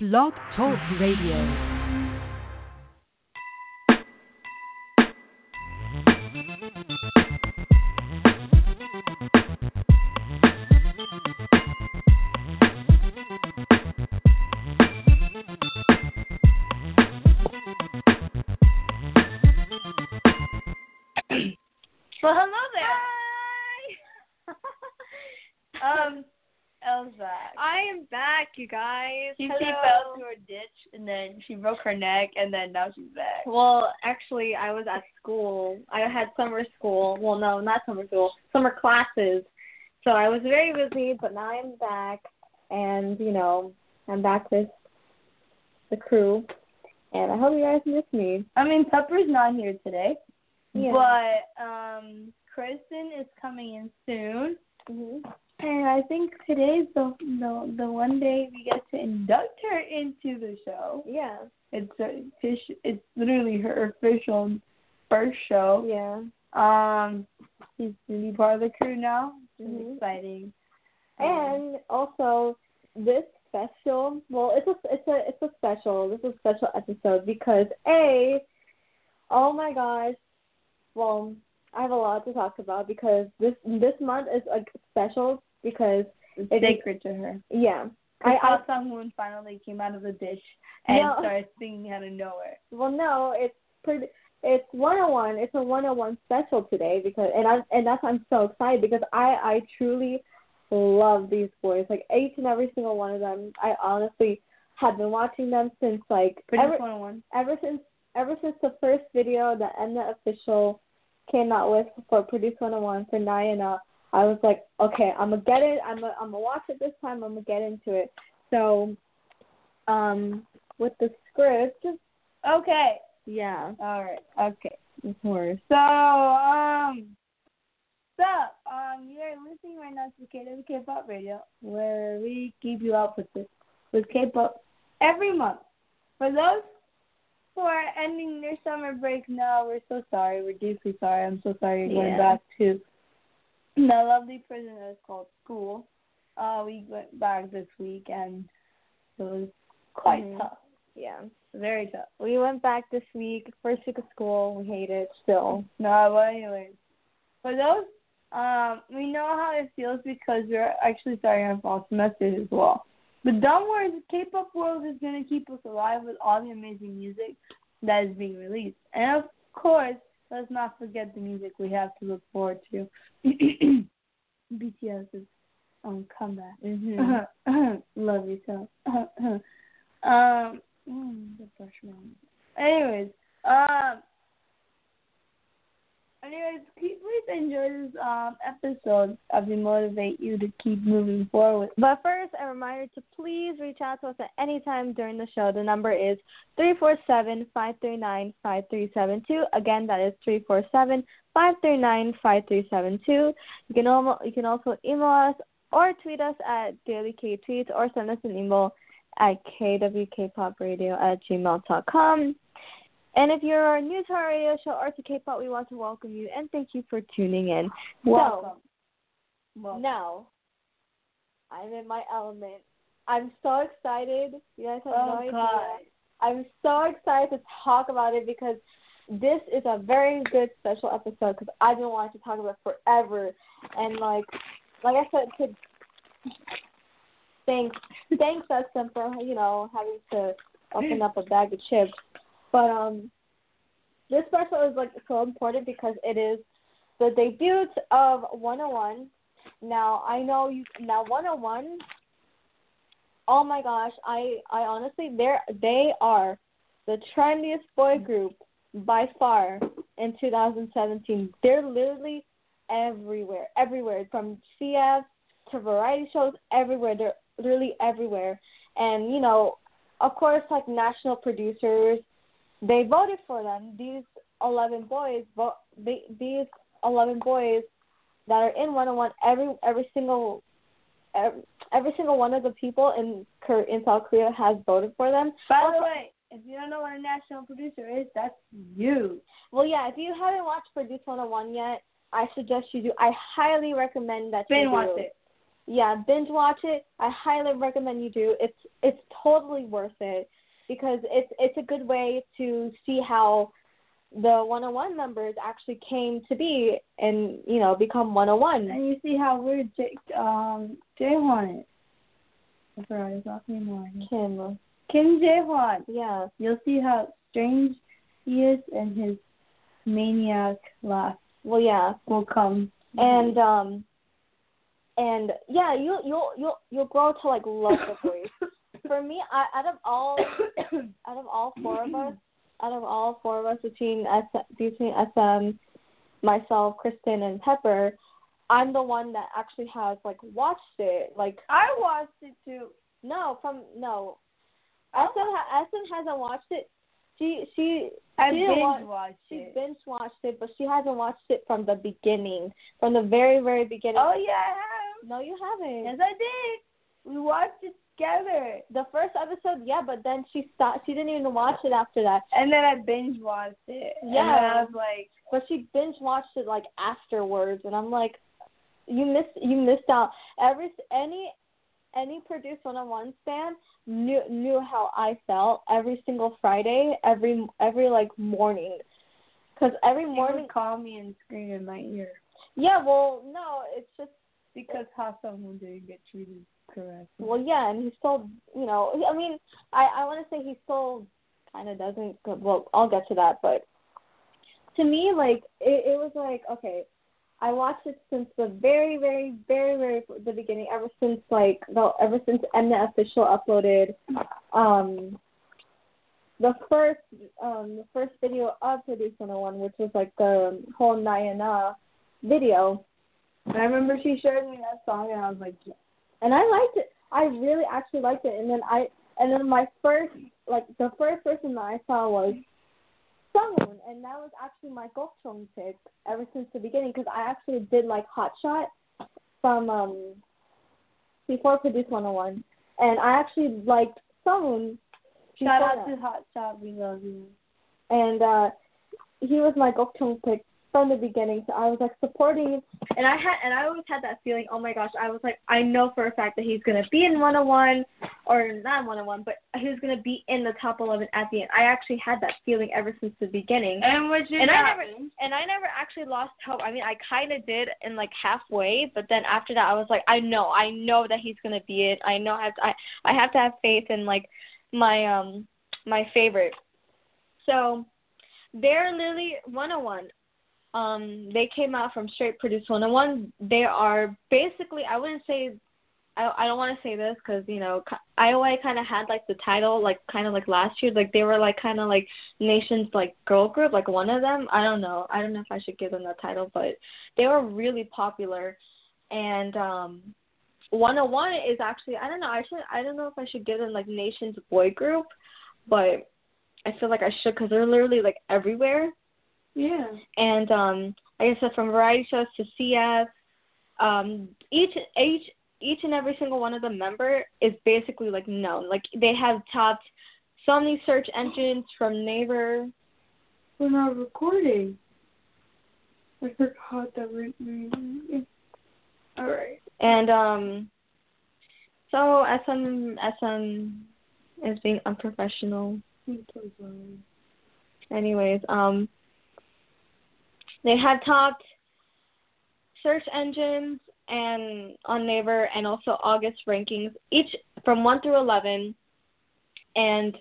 Blog Talk Radio. Broke her neck and then now she's back. Well, actually, I was at school. I had summer school. Well, no, not summer school. Summer classes. So I was very busy, but now I'm back, and you know, I'm back with the crew, and I hope you guys miss me. I mean, Pepper's not here today, Yeah. but um, Kristen is coming in soon, hmm and I think today's the the the one day we get to induct her into the show. Yeah. It's a fish. It's literally her official first show. Yeah. Um, she's gonna be part of the crew now. It's Mhm. exciting. And also this special well it's a it's a it's a special this is a special episode because A oh my gosh well I have a lot to talk about because this this month is like special because it's it- sacred to her. yeah I saw someone finally came out of the dish and No. started singing out of nowhere. well no it's pretty it's Wanna One it's a Wanna One special today because and I and that's why I'm so excited because I I truly love these boys like each and every single one of them I honestly have been watching them since like Pretty ever, one one. ever since ever since the first video that Mnet official came out with for Produce 101 for Nayana, I was like, okay, I'm gonna get it. I'm gonna I'm gonna watch it this time. I'm gonna get into it. So, um, with the script, Okay. yeah, All right. Okay. of course. So um, so um, you're listening right now to KW K-pop Radio, where we keep you up with this with K-pop every month. For those who are ending their summer break now, we're so sorry. We're deeply sorry. I'm so sorry you're going Yeah. back to the lovely prison that is called school. Uh, we went back this week and it was quite Mhm. tough. Yeah, Very tough. we went back this week. First week of school, we hate it still. No, but anyways, for those, um, we know how it feels because we're actually starting our fall semester as well. But don't worry, the K-pop world is gonna keep us alive with all the amazing music that is being released, and of course, let's not forget the music we have to look forward to. BTS's um comeback. Mm-hmm. Love yourself. um, mm, the freshman. Anyways, um, anyways, please enjoy this um episode as we motivate you to keep moving forward. But first, a reminder to please reach out to us at any time during the show. The number is three four seven five three nine five three seven two. Again, that is three four seven five three nine five three seven two. You can you can also email us or tweet us at Daily K Tweets or send us an email at kwkpopradio at gmail.com. And if you're new to our radio show or to K-pop, we want to welcome you and thank you for tuning in. Welcome. So, Welcome. now, I'm in my element. I'm so excited. You guys have Oh, no idea. God. I'm so excited to talk about it because this is a very good special episode because I've been wanting to talk about it forever. And like, like I said, to thanks, thanks Dustin for you know having to open up a bag of chips. But um, this special is like so important because it is the debut of Wanna One. Now I know you now Wanna One. Oh my gosh, I I honestly they're they are the trendiest boy group by far in 2017. They're literally everywhere, everywhere from CF to variety shows, everywhere. They're literally everywhere. And you know, of course, like national producers, they voted for them. These 11 boys, vote. They, these 11 boys that are in Wanna One, every every single every, every single one of the people in in South Korea has voted for them. By the way, if you don't know what a national producer is, that's you. Well, yeah, if you haven't watched Produce 101 yet, I suggest you do. I highly recommend that you Finn do. it. yeah, binge watch it. I highly recommend you do. It's it's totally worth it because it's it's a good way to see how the Wanna One members actually came to be and you know become Wanna One. And you see how weird Jake, um, Jaehwan is. I forgot his last name already. Kim. Kim Jaehwan. Yeah. You'll see how strange he is, and his maniac laugh Well, yeah. will come. And um and yeah, you you'll you'll you'll grow to like love the boys. For me, I, out of all out of all four of us, out of all four of us between S between SM, myself, Kristen, and Pepper, I'm the one that actually has like watched it. Like I watched it too. no, from no, SM ha- SM hasn't watched it. She she I she binge watch- watched she it. binge watched it, but she hasn't watched it from the beginning, from the very very beginning. Oh yeah, I have. No, you haven't. Yes, I did. We watched it together, The first episode, yeah, but then she stopped. She didn't even watch it after that. and then I binge watched it. Yeah. I was like, But she binge watched it like afterwards, and I'm like, you missed you missed out. Every any any Produce 101 fan knew knew how I felt every single Friday, every every like morning, because every morning. would call me and scream in my ear Yeah, well, no, it's just because how someone didn't get treated correctly. well, yeah, and he still, you know, I mean, I I want to say he still kind of doesn't. Well, I'll get to that, but to me, like it, it was like okay, I watched it since the very, very, very, very the beginning. Ever since like the ever since Mnet official uploaded um the first um the first video of Produce 101, which was like the whole Nayana video. And I remember she showed me that song, and I was like. And I liked it. I really actually liked it. And then I and then my first like the first person that I saw was Sungwoon, and that was actually my Gokchong pick ever since the beginning because I actually did like Hot Shot from um before Produce 101, and I actually liked Sungwoon. shout out that. to Hot Shot, we love you. and uh he was my Gokchong pick from the beginning. So I was like supporting and I had and I always had that feeling, oh my gosh, I was like I know for a fact that he's gonna be in Wanna One or not Wanna One, but he was gonna be in the top eleven at the end. I actually had that feeling ever since the beginning. And what you And I never and I never actually lost hope. I mean, I kind of did in like halfway, but then after that, I was like, I know, I know that he's gonna be it. I know I have to, I I have to have faith in like my um my favorite. So they're literally Wanna One. Um, they came out from Straight Produce 101. They are basically, I wouldn't say, I I don't want to say this because you know IOI kind of had like the title like kind of like last year, like they were like kind of like nation's like girl group, like one of them. I don't know. I don't know if I should give them that title, but they were really popular, and um. Wanna One is actually I don't know I should I don't know if I should give them like nation's boy group, but I feel like I should because they're literally like everywhere. Yeah. And um, like I said, from variety shows to CF, um, each each each and every single one of the member is basically like known. Like they have topped so many search engines from Naver. We're not recording. I forgot that we're. we- All right. And um, so SM SM is being unprofessional. I'm so sorry. anyways, um, they had topped search engines and on Naver and also August rankings, each from one through eleven. And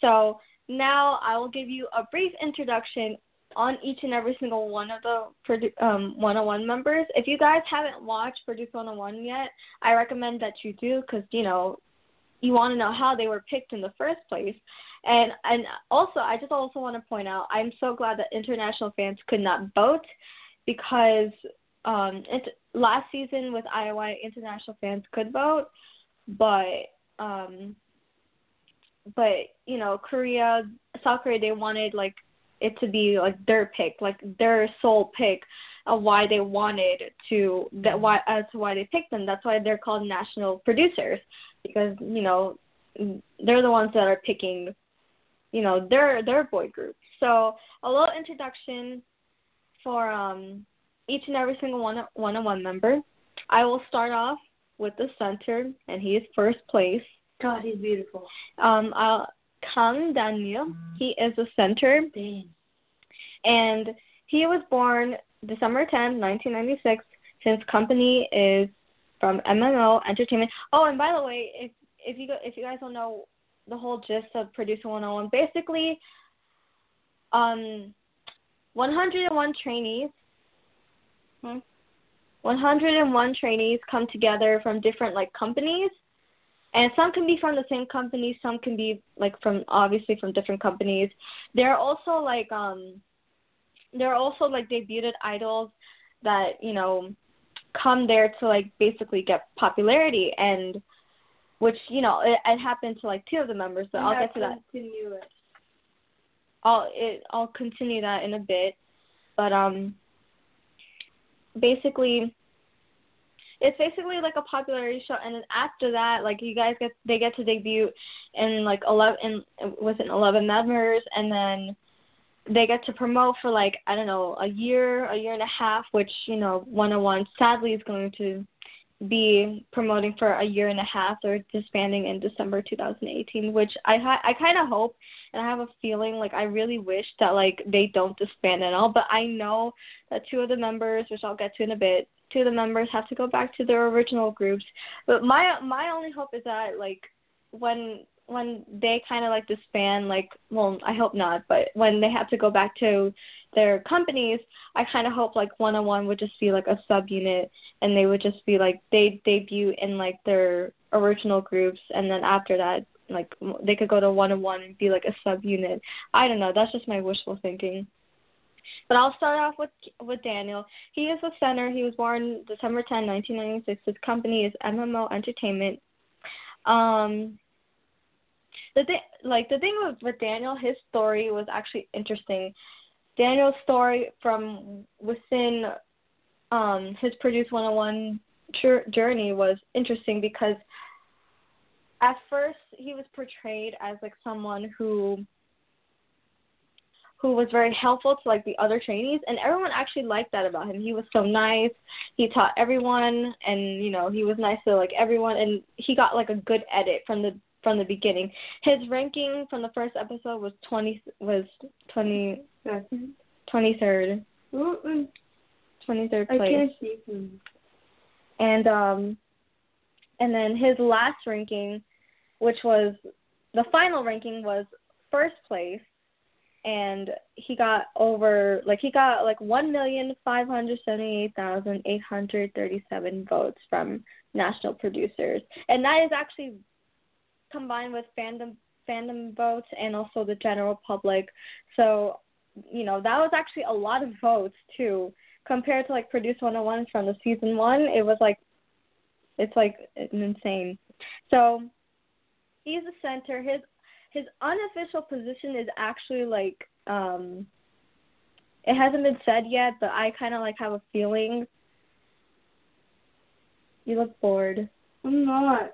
so now I will give you a brief introduction on each and every single one of the um, Wanna One members. If you guys haven't watched Produce 101 yet, I recommend that you do because you know you want to know how they were picked in the first place. And and also, I just also want to point out, I'm so glad that international fans could not vote because um, it, last season with IOI, international fans could vote, but um, but you know, Korea, South Korea, they wanted like it to be like their pick, like their sole pick of why they wanted to that why as to why they picked them. That's why they're called national producers because you know they're the ones that are picking you know their their boy group. So a little introduction for um each and every single one Wanna One member. I will start off with the center, and he is first place. God, he's beautiful. Um, uh, Kang Daniel, he is a center, Damn. and he was born December 10, 1996. His company is from MMO Entertainment. Oh, and by the way, if if you go, if you guys don't know the whole gist of Producer 101, basically, um, 101 trainees. Hmm? 101 trainees come together from different like companies and some can be from the same company some can be like from obviously from different companies there are also like um there are also like debuted idols that you know come there to like basically get popularity and which you know it, it happened to like two of the members but i'll get to that Continue it. I'll it I'll continue that in a bit. But um basically it's basically like a popularity show and then after that like you guys get they get to debut in like 11 in, within 11 members and then they get to promote for like I don't know a year a year and a half which you know Wanna One sadly is going to be promoting for a year and a half or disbanding in December 2018 which I ha- I kind of hope and I have a feeling like I really wish that like they don't disband at all. But I know that two of the members, which I'll get to in a bit, two of the members have to go back to their original groups. But my my only hope is that like when when they kind of like disband, like well, I hope not, but when they have to go back to their companies, I kind of hope like Wanna One would just be like a subunit, and they would just be like they debut in like their original groups, and then after that like they could go to Wanna One and be like a subunit. I don't know. That's just my wishful thinking. But I'll start off with with Daniel. He is a center. He was born December 10, 1996. His company is MMO Entertainment. Um, the thing, like the thing with with Daniel, his story was actually interesting. Daniel's story from within um his Produce 101 journey was interesting because at first he was portrayed as like someone who who was very helpful to like the other trainees and everyone actually liked that about him. He was so nice. He taught everyone and you know, he was nice to like everyone and he got like a good edit from the from the beginning. His ranking from the first episode was 20 was 20 23rd. 23rd place. I can't see him. And um and then his last ranking which was the final ranking was first place and he got over like he got like one million five hundred seventy eight thousand eight hundred thirty seven votes from national producers and that is actually combined with fandom fandom votes and also the general public so you know that was actually a lot of votes too compared to like produce 101 from the season one it was like it's like insane so he's a center. His his unofficial position is actually like um it hasn't been said yet, but I kind of like have a feeling. You look bored. I'm not.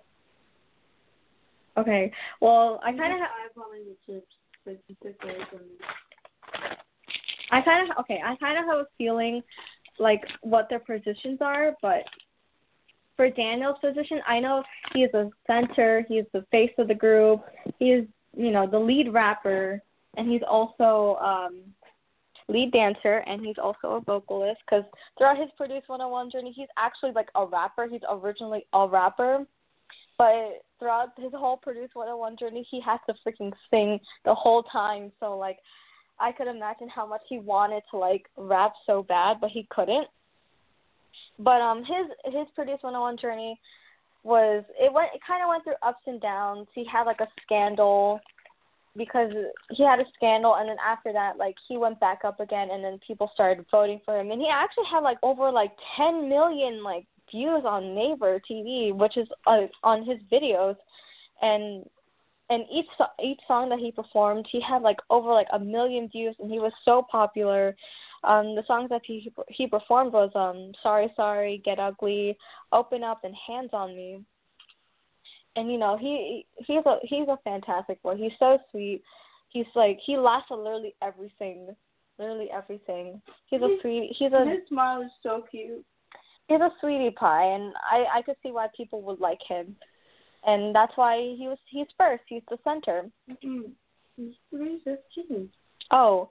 Okay. Well, I kind of have. the chips, but you took away from. I kind of okay. I kind of have a feeling like what their positions are, but for Daniel's position, I know he's a center, he's the face of the group, he's you know the lead rapper, and he's also um lead dancer, and he's also a vocalist. Because throughout his Produce 101 journey, he's actually like a rapper. He's originally a rapper, but throughout his whole Produce 101 journey, he has to freaking sing the whole time. So like, I could imagine how much he wanted to like rap so bad, but he couldn't. But um, his his Produce 101 journey was it went it kind of went through ups and downs. He had like a scandal because he had a scandal, and then after that, like he went back up again, and then people started voting for him, and he actually had like over like 10 million like views on Naver TV, which is uh, on his videos, and and each each song that he performed, he had like over like a million views, and he was so popular. Um the songs that he he performed was um sorry sorry get ugly open up and hands on me. And you know he he's a he's a fantastic boy. He's so sweet. He's like he laughs at literally everything literally everything. He's a sweet he's a his smile is so cute he's a sweetie pie, and I I could see why people would like him, and that's why he was he's first. He's the center. Oh,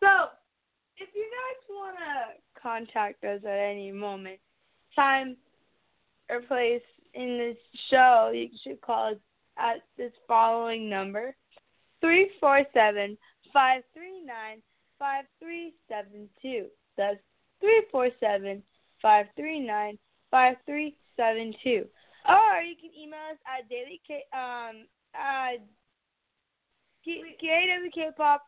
So, if you guys want to contact us at any moment, time, or place in this show, you should call us at this following number three four seven five three nine five three seven two. That's three four seven five three seven two. Or you can email us at daily k um at kwkpop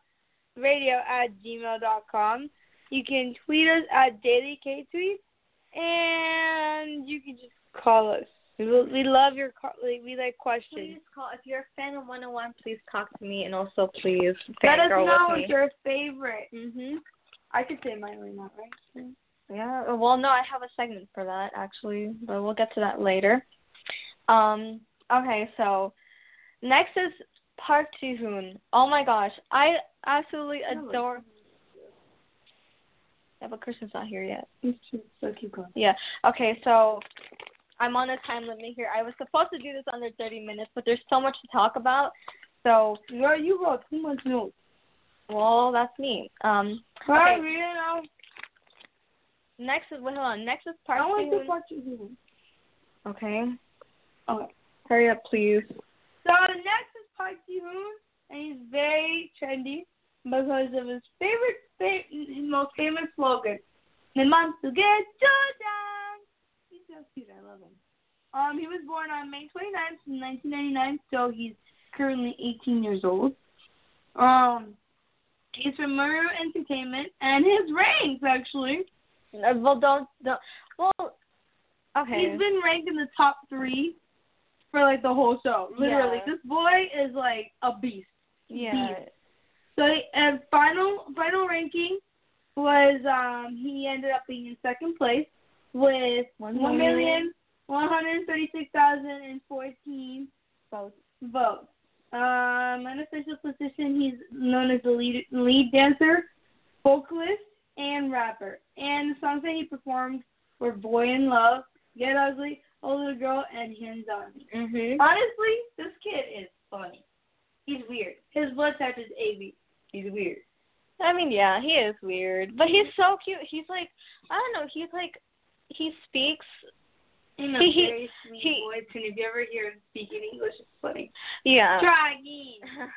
radio at gmail dot com. You can tweet us at daily k tweets, and you can just call us. We, we love your call. We like questions. please call if you're a fan of 101. Please talk to me, and also please Let us know with me. what's your favorite. Mhm. I could say mine right now, right? Yeah. Well, no, I have a segment for that actually, but we'll get to that later. Um. Okay, so next is Park Ji Hoon. Oh my gosh, I absolutely adore. Yeah, but Kristen's not here yet. So keep going. Yeah. Okay, so I'm on a time limit here. I was supposed to do this under 30 minutes, but there's so much to talk about. So, Girl, you wrote too much notes. well, that's me. Um. Okay. read it out. Next is wait, hold on. Next is I Park Ji want to Hoon. watch you. Okay. Okay. Hurry up, please. So the next is Park Ji Hoon, and he's very trendy because of his favorite, fa- his most famous slogan, "The month to get you down." He's so cute. I love him. Um, he was born on May 29th, 1999, so he's currently 18 years old. Um, he's from Maroo Entertainment, and his ranks actually. Uh, Well, don't don't. Well, okay. He's been ranked in the top three for like the whole show. Literally, Yeah. this boy is like a beast. yeah. So and final final ranking was um he ended up being in second place with One million. million one hundred thirty six thousand and fourteen Votes. votes. Um, unofficial position he's known as the lead lead dancer, vocalist, and rapper. And the songs that he performed were "Boy in Love," "Get Ugly," "Older Girl," and "Hands on Me." Mhm. Honestly, this kid is funny. He's weird. His blood type is AB. He's weird. I mean, yeah, he is weird, but he's so cute. He's like, I don't know. He's like, he speaks. In a He- he- very sweet he- voice, and if you ever hear him speak in English, it's funny. Yeah. Try again.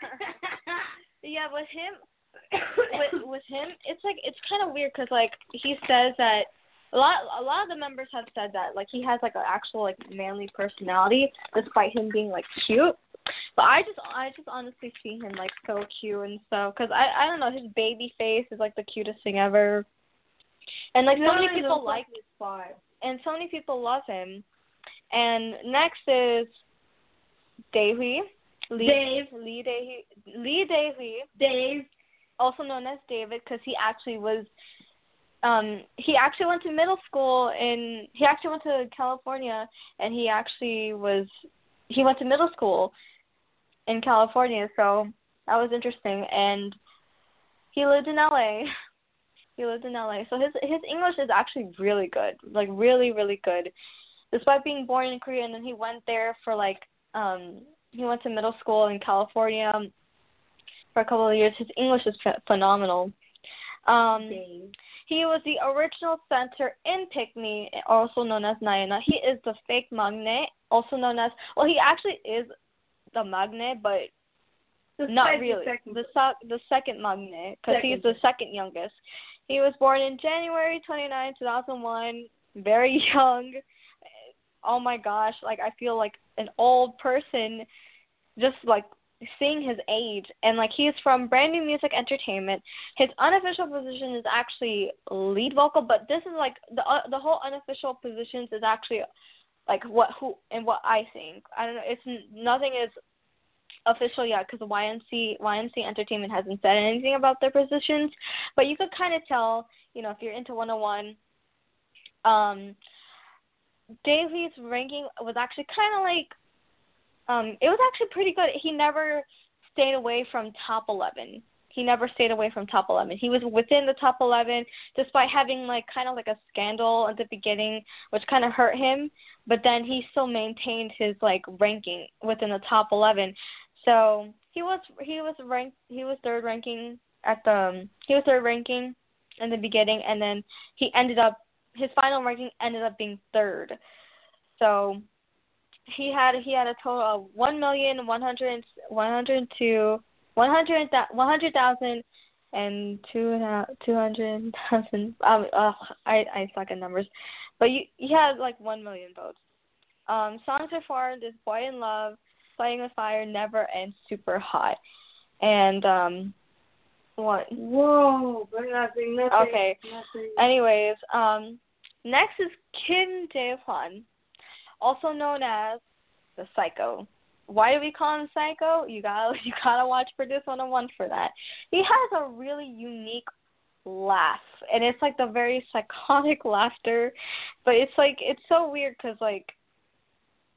yeah, with him, with with him, it's like it's kind of weird because like he says that a lot a lot of the members have said that like he has like an actual like manly personality despite him being like cute. But I just I just honestly see him like so cute and so because I I don't know his baby face is like the cutest thing ever. And like so many people like his vibe. and so many people love him. And next is Daehui. Lee, Dave. Lee Daehui. Lee Daehui, Dave. Also known as David, because he actually was. Um, he actually went to middle school in. He actually went to California, and he actually was. He went to middle school in California, so that was interesting. And he lived in LA. He lived in LA, so his his English is actually really good, like really really good. Despite being born in Korea, and then he went there for like um he went to middle school in California for a couple of years. His English is ph- phenomenal. Um, he was the original center in Pick Me, also known as Nayana. He is the fake magnet, also known as well. He actually is the magnet, but The not really. second- The se- the second magnet because he's the second youngest. He was born in January 29, 2001. Very young. Oh my gosh! Like I feel like an old person, just like seeing his age. And like he's from Brand New Music Entertainment. His unofficial position is actually lead vocal, but this is like the uh, the whole unofficial positions is actually like what who and what I think. I don't know. It's nothing is official yet because YMC YMC Entertainment hasn't said anything about their positions, but you could kind of tell, you know, if you're into Wanna One. Um, Daly's ranking was actually kind of like, um, it was actually pretty good. He never stayed away from top 11. he never stayed away from top 11. He was within the top 11 despite having like kind of like a scandal at the beginning which kind of hurt him, but then he still maintained his like ranking within the top 11. So, he was he was ranked he was third ranking at the um, he was third ranking in the beginning and then he ended up his final ranking ended up being third. So, he had he had a total of one million one hundred one hundred two one hundred one hundred thousand and two two hundred thousand. Um, uh, I I suck at numbers, but you he had like one million votes. Um, songs performed is "Boy in Love," "Playing with Fire," "Never," and "Super Hot." And um, what? Whoa, but nothing, nothing. Okay. Nothing. Anyways, um, next is Kim Jae Hwan, also known as the Psycho. Why do we call him Psycho? You gotta you gotta watch Produce 101 for that. He has a really unique laugh, and it's like the very psychotic laughter, but it's like it's so weird because like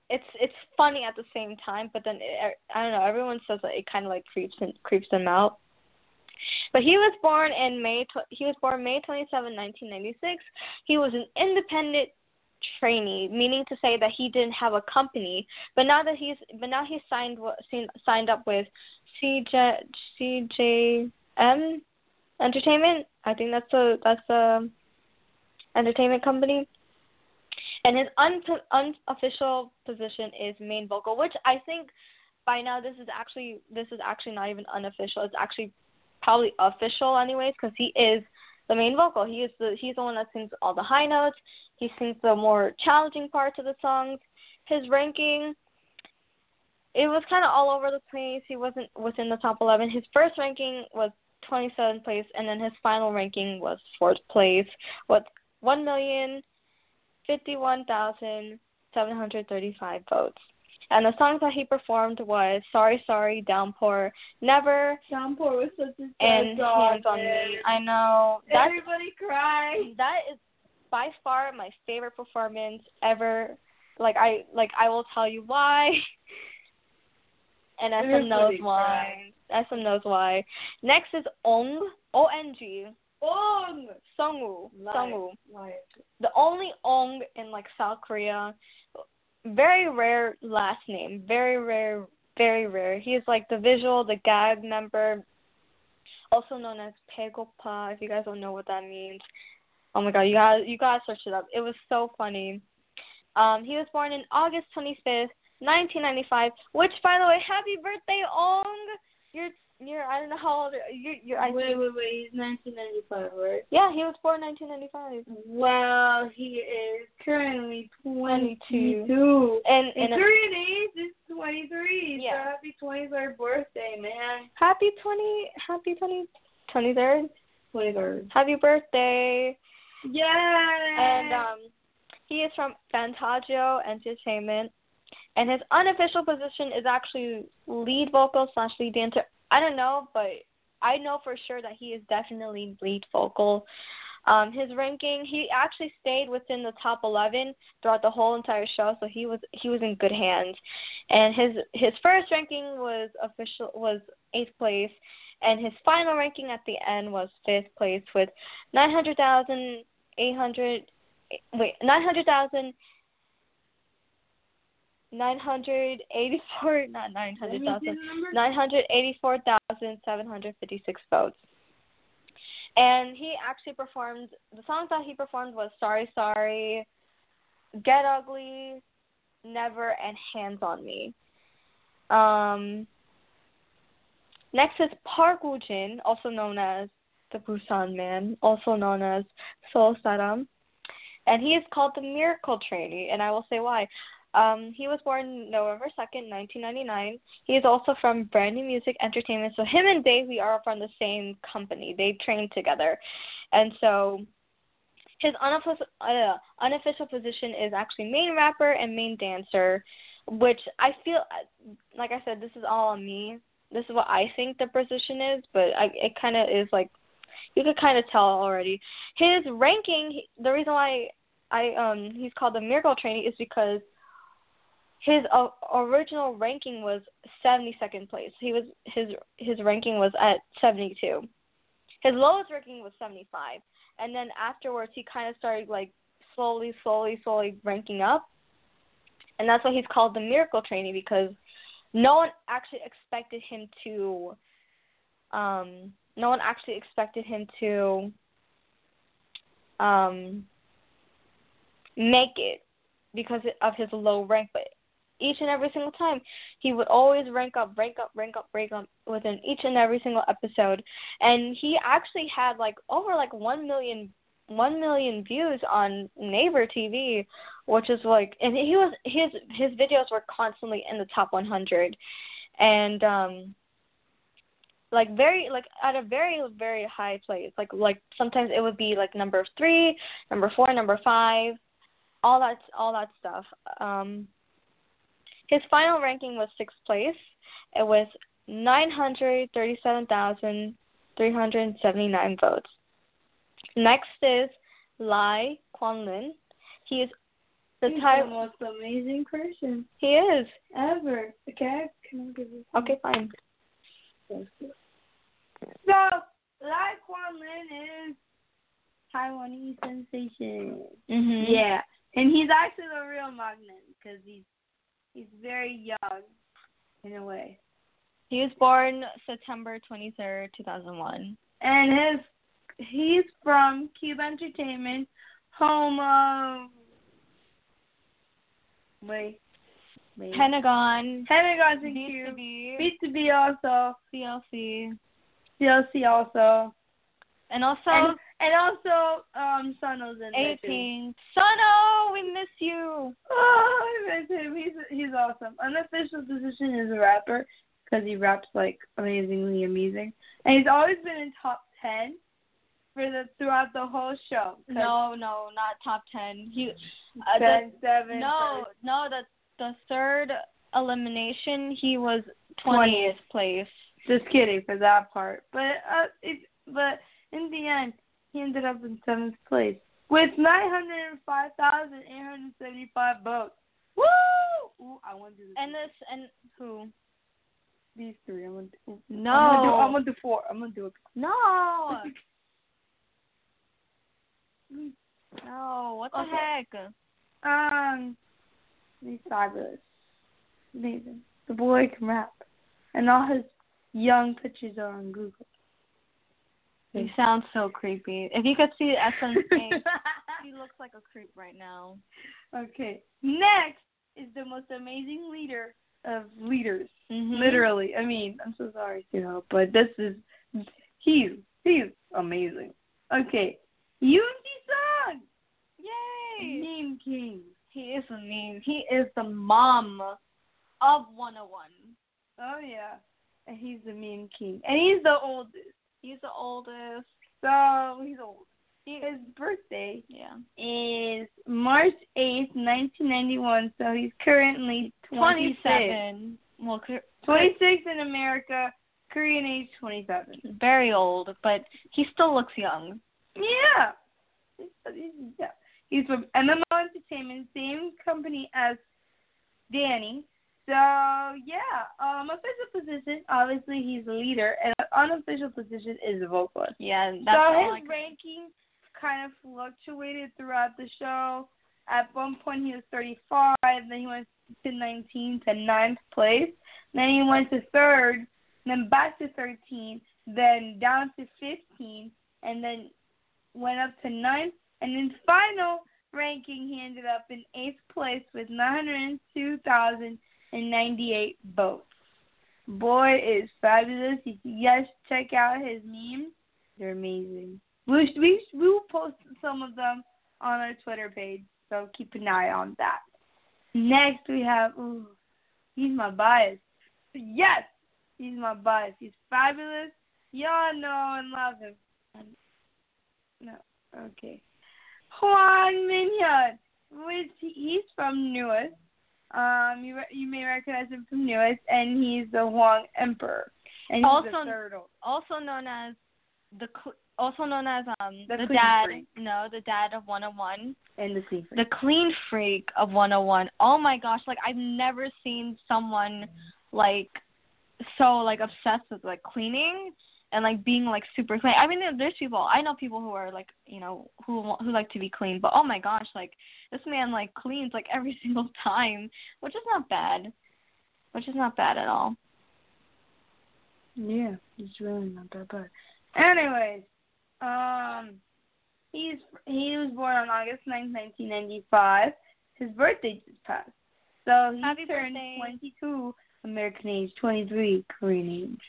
it's it's funny at the same time, but then it, I don't know. Everyone says that it kind of like creeps and creeps them out. But he was born in May. He was born May 27, 1996. He was an independent trainee, meaning to say that he didn't have a company. But now that he's but now he's signed signed up with CJ CJM Entertainment. I think that's a that's a entertainment company. And his un, unofficial position is main vocal, which I think by now this is actually this is actually not even unofficial. It's actually probably official anyways because he is the main vocal. He is the he's the one that sings all the high notes. He sings the more challenging parts of the songs. His ranking it was kind of all over the place. He wasn't within the top 11. His first ranking was 27th place and then his final ranking was 4th place with 1 million 51,735 votes. And the songs that he performed was Sorry Sorry, Downpour, Never, Downpour was such a and sad Hands on. Me. I know. That's Everybody cried. that is by far my favorite performance ever. Like I like I will tell you why. and SM knows why. SM knows why. Next is Ong O N G. Ong. Sungwoo. Lie. The only Ong in like South Korea. Very rare last name. Very rare very rare. He is like the visual, the gag member, also known as Pegopa, if you guys don't know what that means. Oh my god, you got you gotta search it up. It was so funny. Um, he was born in August twenty fifth, nineteen ninety five. Which, by the way, happy birthday, Ong! You're you're I don't know how old you you're. I wait, think, wait, wait. He's 1995, right? yeah, he was born nineteen ninety five. Well, he is currently 22. 22. And In and Korean age, it's 23. Yeah. So happy 23rd birthday, man. happy twenty happy twenty twenty third. 23rd. Happy birthday. Yeah. And um, he is from Fantagio Entertainment, and his unofficial position is actually lead vocal slash lead dancer. I don't know, but I know for sure that he is definitely lead vocal. Um, his ranking, he actually stayed within the top 11 throughout the whole entire show, so he was he was in good hands. And his his first ranking was official was eighth place, and his final ranking at the end was fifth place with 900,000 800 wait 900,000 984 not 900,000 984,756 votes. And he actually performed the songs that he performed was Sorry Sorry, Get Ugly, Never and Hands on Me. Um next is Park Woo Jin, also known as the Busan Man, also known as Seoul Saram. And he is called the Miracle Trainee, and I will say why. Um, he was born November 2nd, 1999. He is also from Brand New Music Entertainment. So him and Davey are from the same company. They trained together. And so his unofficial, uh, unofficial position is actually main rapper and main dancer, which I feel, like I said, this is all on me. This is what I think the position is, but I, it kind of is like you could kind of tell already. His ranking, the reason why I um he's called the miracle trainee is because his uh, original ranking was 72nd place. He was his his ranking was at 72. His lowest ranking was 75, and then afterwards he kind of started like slowly, slowly, slowly ranking up, and that's why he's called the miracle trainee because no one actually expected him to. Um, no one actually expected him to um, make it because of his low rank, but each and every single time he would always rank up, rank up, rank up, rank up within each and every single episode, and he actually had like over like one million one million views on Naver TV, which is like, and he was his his videos were constantly in the top 100, and um, like very like at a very very high place. Like like sometimes it would be like number three, number four, number five, all that all that stuff. Um, his final ranking was sixth place. It was nine hundred thirty-seven thousand three hundred seventy-nine votes. Next is Lai Quanlin. He is the He's type. the most amazing person He is. ever. Okay, can I give you? Okay, fine. So, Lai Quan Lin is Taiwanese sensation. Mhm. Yeah, and he's actually the real Magnet because he's he's very young in a way, He was born September twenty-third, two thousand one. and his he's from Cube Entertainment, home of wait wait Pentagon. Pentagon's in Cube. be Used to be also CLC. CLC also, And also and, and also um Seonho's in there too. 18. Seonho, we miss you. Oh, I miss him. He's he's awesome. Unofficial position is a rapper because he raps like amazingly amazing, and he's always been in top ten for the throughout the whole show. No, no, not top 10. He uh, the, ten, seven, no, no, the the third elimination he was 20th. 20th place. Just kidding for that part, but uh, it but in the end he ended up in seventh place with nine hundred five thousand eight hundred seventy five votes. Woo! Ooh, I want to do this. And this and who? these three. I'm gonna do, No. I'm gonna do, I'm gonna do four. I'm gonna do it. No. no, what the Okay. heck? Um, he's fabulous, amazing. The boy can rap, and all his young pictures are on Google. He sounds so creepy. If you could see SN's face, he looks like a creep right now. okay, next is the most amazing leader of leaders. Mhm. Literally, I mean, I'm so sorry, you know, but this is he's he's amazing. Okay, Yoon Jisung, Yay! Meme King. He is a meme. He is the mom of Wanna One. Oh yeah, and he's the meme king, and he's the oldest. He's the oldest. So he's old. He, His birthday yeah. is March eighth, nineteen ninety one. So he's currently twenty six. 27. Well, cur- Twenty six in America. Korean age twenty seven. very old, but he still looks young. Yeah. He's- yeah. He's from MMO Entertainment, same company as Danny. So yeah, um, official position. Obviously, he's the leader, and unofficial position is the vocalist. Yeah, that's so his could- ranking kind of fluctuated throughout the show. At one point, he was 35. Then he went to 19 to ninth place. Then he went to third. Then back to 13. Then down to 15. And then went up to ninth. And in final ranking, he ended up in eighth place with 902,098 votes. Boy is fabulous. You yes check out his memes. They're amazing. We we we will post some of them on our Twitter page, so keep an eye on that. Next we have ooh, he's my bias. Yes, he's my bias. He's fabulous. Y'all know and love him. Um, no, okay. Hwang Minhyun, which he's from NU'EST. Um, you re- you may recognize him from NU'EST, and he's the Hwang Emperor, and he's Also- also known as the cl- also known as um The the dad. freak. No, the dad of Wanna One. and the clean freak. the clean freak of Wanna One. Oh my gosh, like I've never seen someone like so like obsessed with like cleaning and like being like super clean. I mean, there's people I know people who are like you know who who like to be clean, but oh my gosh, like this man like cleans like every single time, which is not bad, which is not bad at all. Yeah, it's really not that bad. Anyways, um, he's he was born on August 9th, 1995. His birthday just passed, so he Happy turned birthday. 22 American age, 23 Korean age.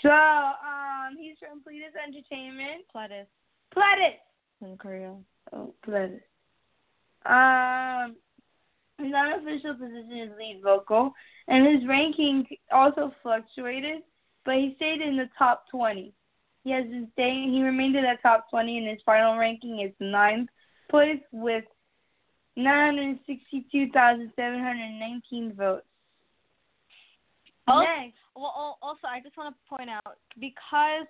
So, um, he's from Pledis Entertainment. Pledis Pledis. in Korea. Oh, Pledis. Um, his unofficial position is lead vocal, and his ranking also fluctuated, but he stayed in the top 20. He has been staying. He remained in the top 20, and his final ranking is ninth place with 962,719 votes. Oh. Next, Well, also, I just want to point out because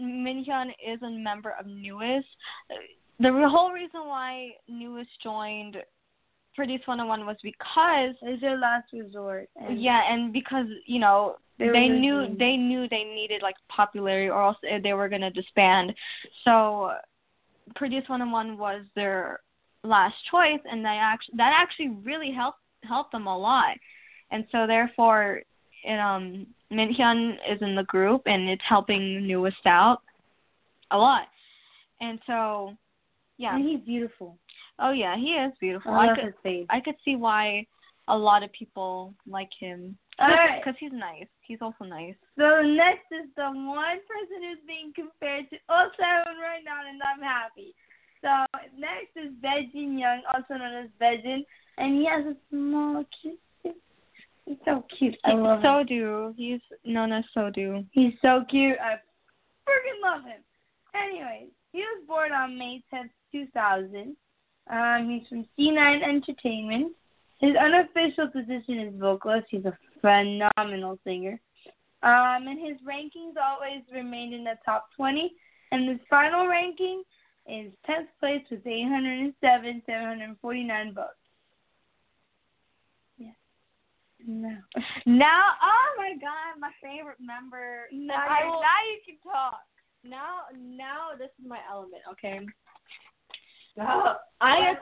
Minhyun is a member of NU'EST, the whole reason why NU'EST joined Produce 101 was because is their last resort. And yeah, and because you know They they, knew losing. they knew they needed like popularity or else they were gonna disband. So Produce 101 was their last choice, and they actually that actually really helped helped them a lot. And so therefore, it, um, Minhyun is in the group, and it's helping NU'EST out a lot. And so, yeah. And he's beautiful. Oh yeah, he is beautiful. I I could. I could see why a lot of people like him. All right. Because he's nice. He's also nice. So next is the one person who's being compared to all seven right now, and I'm happy. So next is Bae Jinyoung, also known as Baejin, and he has a small cute. He's so cute. I love him. Sodu. He's known as Sodu. He's so cute. I freaking love him. Anyways, he was born on May 10th, 2000. Um, he's from C9 Entertainment. His unofficial position is vocalist. He's a phenomenal singer. Um, and his rankings always remained in the top 20. And his final ranking is 10th place with 807, 749 votes. Yeah. No. Now, oh my God, my favorite member. Now, I will- now you can talk. Now, now this is my element. Okay. I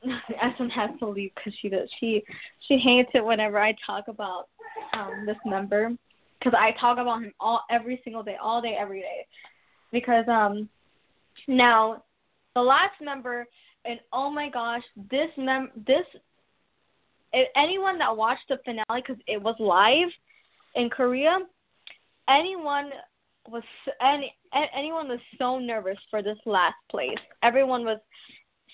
Essen has to leave because she does. She she hates it whenever I talk about um this member because I talk about him all every single day, all day, every day. Because um now the last member and oh my gosh, this mem this if anyone that watched the finale because it was live in Korea, anyone was any anyone was so nervous for this last place. Everyone was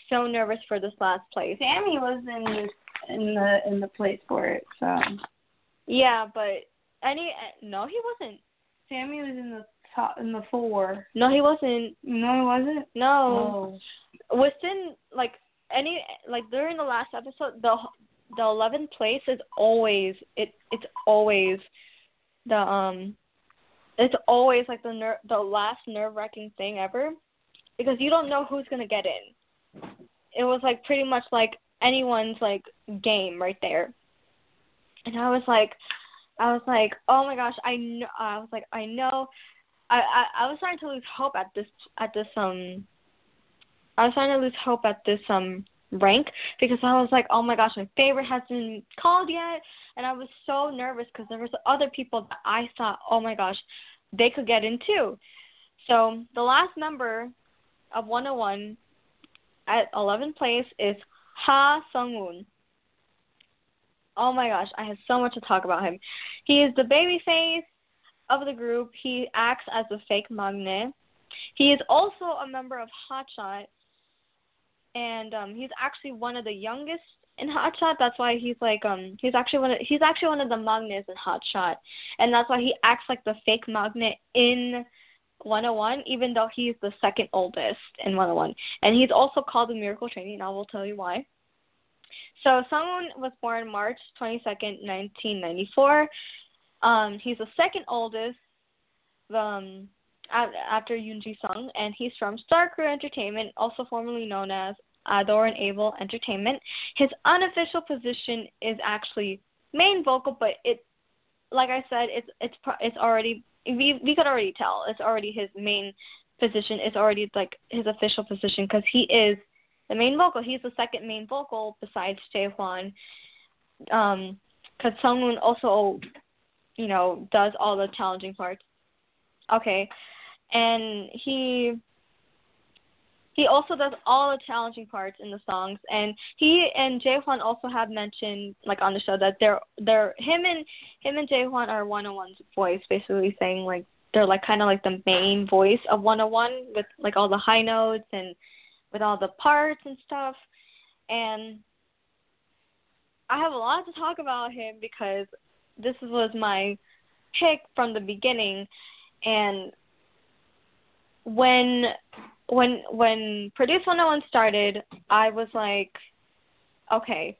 so nervous for this last place. Sammy was in the in the in the place for it. So Yeah, but any no, he wasn't. Sammy was in the top in the four. No, he wasn't. No, he wasn't. No, oh. within like any like during the last episode, the the eleventh place is always it. It's always the um, it's always like the ner- the last nerve wracking thing ever, because you don't know who's gonna get in. It was like pretty much like anyone's like game right there, and I was like, I was like, oh my gosh, I know. I was like, I know. I, I I was starting to lose hope at this at this um I was starting to lose hope at this um rank because I was like, oh my gosh, my favorite hasn't called yet, and I was so nervous because there was other people that I thought, oh my gosh, they could get in too. So the last member of 101 at 11th place is Ha Sung-woon. Oh my gosh, I have so much to talk about him. He is the baby face of the group. He acts as a fake maknae. He is also a member of Hotshot, and um, he's actually one of the youngest in Hotshot. That's why he's like um he's actually one of he's actually one of the maknaes in Hotshot, and that's why he acts like the fake maknae in 101, even though he's the second oldest in 101. And he's also called the Miracle Trainee, and I will tell you why. So Sungwoon was born March 22nd, 1994. Um, he's the second oldest. Um, after Yoon Ji Sung, and he's from Star Crew Entertainment, also formerly known as Adore and Able Entertainment. His unofficial position is actually main vocal, but it, like I said, it's it's it's already we we could already tell it's already his main position. It's already like his official position because he is the main vocal. He's the second main vocal besides Jaehwan. Um, because Sungwoon also, you know, does all the challenging parts. Okay, and he he also does all the challenging parts in the songs. And he and Jaehwan also have mentioned like on the show that they're they're him and him and Jaehwan are Wanna One's voice basically saying like they're like kind of like the main voice of 101 with like all the high notes and with all the parts and stuff. And I have a lot to talk about him because this was my pick from the beginning. And when when when Produce 101 started, I was like, okay,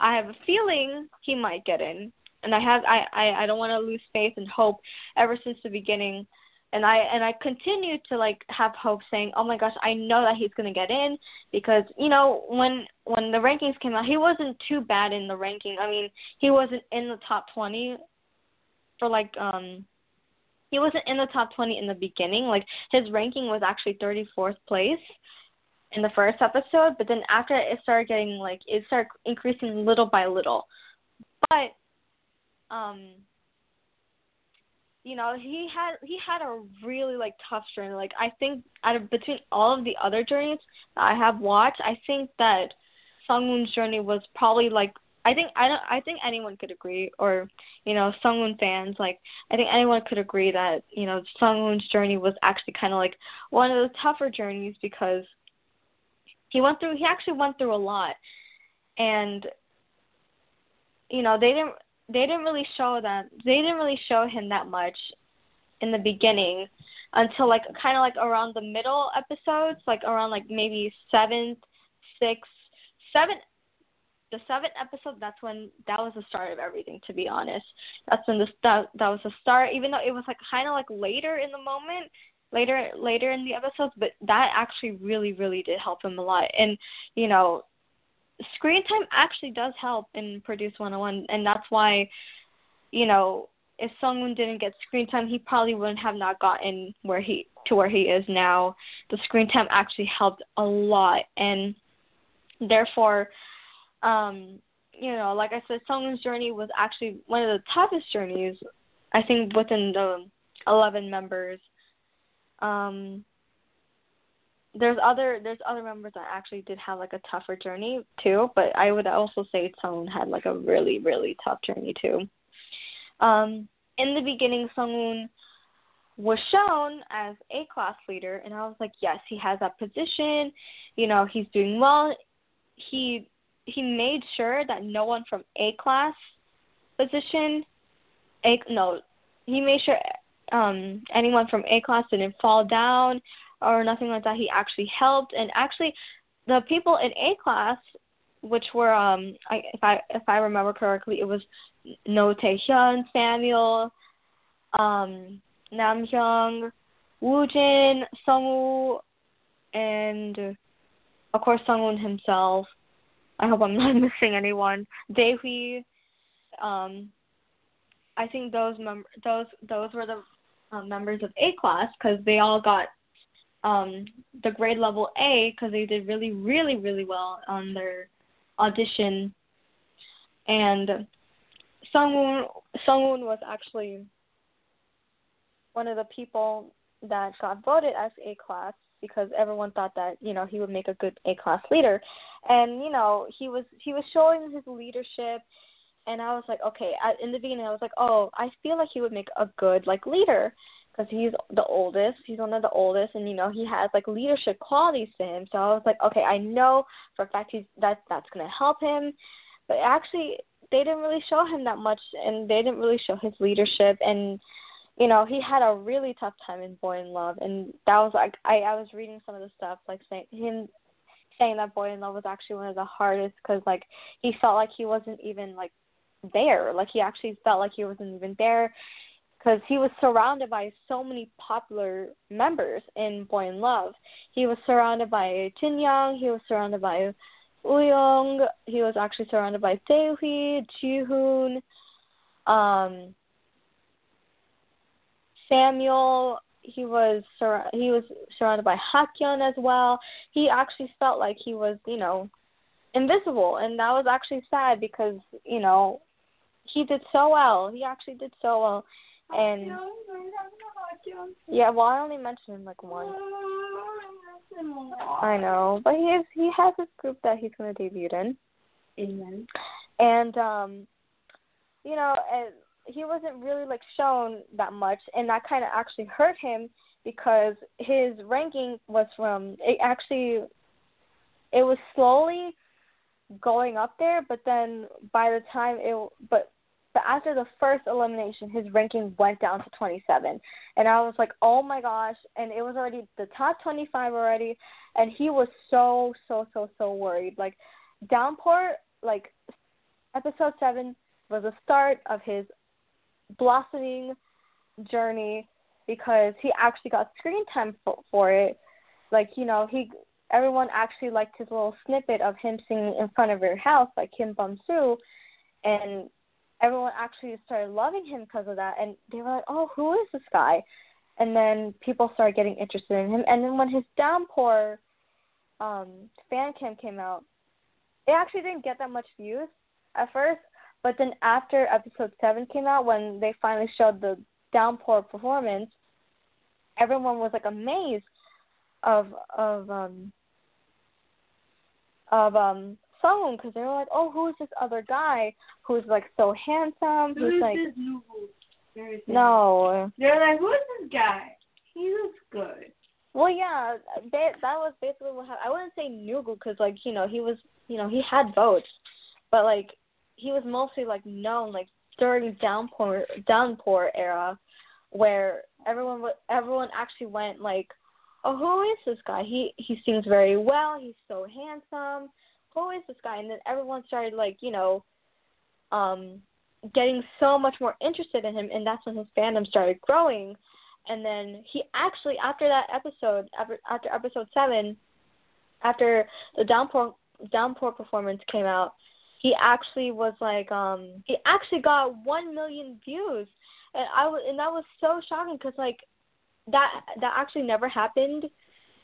I have a feeling he might get in, and I have I I, I don't want to lose faith and hope ever since the beginning, and I and I continue to like have hope, saying, oh my gosh, I know that he's gonna get in because you know when when the rankings came out, he wasn't too bad in the ranking. I mean, he wasn't in the top 20 for like um he wasn't in the top 20 in the beginning. Like his ranking was actually 34th place in the first episode, but then after it started getting like it started increasing little by little. But um you know, he had he had a really like tough journey. Like I think out of between all of the other journeys that I have watched, I think that Sungwoon's journey was probably like I think I don't I think anyone could agree or you know Sungwoon fans like I think anyone could agree that you know Sungwoon's journey was actually kind of like one of the tougher journeys because he went through he actually went through a lot. And you know they didn't they didn't really show that they didn't really show him that much in the beginning until like kind of like around the middle episodes like around like maybe seventh sixth seven the seventh episode that's when that was the start of everything to be honest. That's when the that that was the start even though it was like kind of like later in the moment later later in the episodes but that actually really really did help him a lot. And you know screen time actually does help in produce 101 and that's why you know if someone didn't get screen time he probably wouldn't have not gotten where he to where he is now. The screen time actually helped a lot and therefore um, you know, like I said, Sungwoon's journey was actually one of the toughest journeys, I think, within the 11 members. Um, there's other there's other members that actually did have like a tougher journey too, but I would also say Sungwoon had like a really really tough journey too. Um, in the beginning, Sungwoon was shown as a class leader, and I was like, yes, he has that position. You know, he's doing well. He he made sure that no one from A class position, A no, he made sure um anyone from A class didn't fall down or nothing like that. He actually helped, and actually, the people in A class, which were um, I, if I if I remember correctly, it was No Tae Hyun, Samuel, um, Nam Hyung, Woo Jin, Sungwoo, and of course Sungwoon himself. I hope I'm not missing anyone. Daehwi, um, I think those mem- those those were the um, members of A class because they all got um, the grade level A because they did really really really well on their audition. And Sungwoon Sungwoon was actually one of the people that got voted as A class because everyone thought that you know he would make a good A class leader, and you know he was he was showing his leadership, and I was like, okay. At, in the beginning, I was like, oh, I feel like he would make a good like leader because he's the oldest. He's one of the oldest, and you know he has like leadership qualities to him. So I was like, okay, I know for a fact he's that that's gonna help him, but actually they didn't really show him that much, and they didn't really show his leadership and you know, he had a really tough time in Boy in Love, and that was like I I was reading some of the stuff like saying him saying that Boy in Love was actually one of the hardest because like he felt like he wasn't even like there, like he actually felt like he wasn't even there. because he was surrounded by so many popular members in Boy in Love. He was surrounded by Jin Young. He was surrounded by Woo He was actually surrounded by Taehui, Jihoon, um, Samuel. He was sur- he was surrounded by Hakyeon as well. He actually felt like he was, you know, invisible, and that was actually sad because you know he did so well. He actually did so well, and yeah, well, I only mentioned him like once. I know, but he is he has his group that he's going to debut in. Amen. And um, you know, and he wasn't really like shown that much, and that kind of actually hurt him because his ranking was from it actually it was slowly going up there, but then by the time it but but after the first elimination, his ranking went down to 27. And I was like, oh my gosh. And it was already the top 25 already. And he was so, so, so, so worried. Like, Downpour, like, episode 7 was the start of his blossoming journey because he actually got screen time for, for it. Like, you know, he everyone actually liked his little snippet of him singing in front of your house like Kim Bum Soo. And everyone actually started loving him because of that. And they were like oh who is this guy? And then people started getting interested in him. And then when his downpour um fan cam came out it actually didn't get that much views at first but then after episode seven came out when they finally showed the downpour performance everyone was like amazed of of um of um Song because they were like, oh, who's this other guy who's like so handsome? Who Who's like, no. They're like, who is this guy? He looks good. Well, yeah, they, that was basically what happened. I wouldn't say Nugu because, like, you know, he was, you know, he had votes, but like, he was mostly like known like during downpour downpour era, where everyone everyone actually went like, oh, who is this guy? He he sings very well. He's so handsome who is this guy? And then everyone started like, you know, um, getting so much more interested in him, and that's when his fandom started growing. And then he actually, after that episode, after, after episode seven, after the downpour downpour performance came out, he actually was like, um, he actually got one million views, and I was, and that was so shocking because like that that actually never happened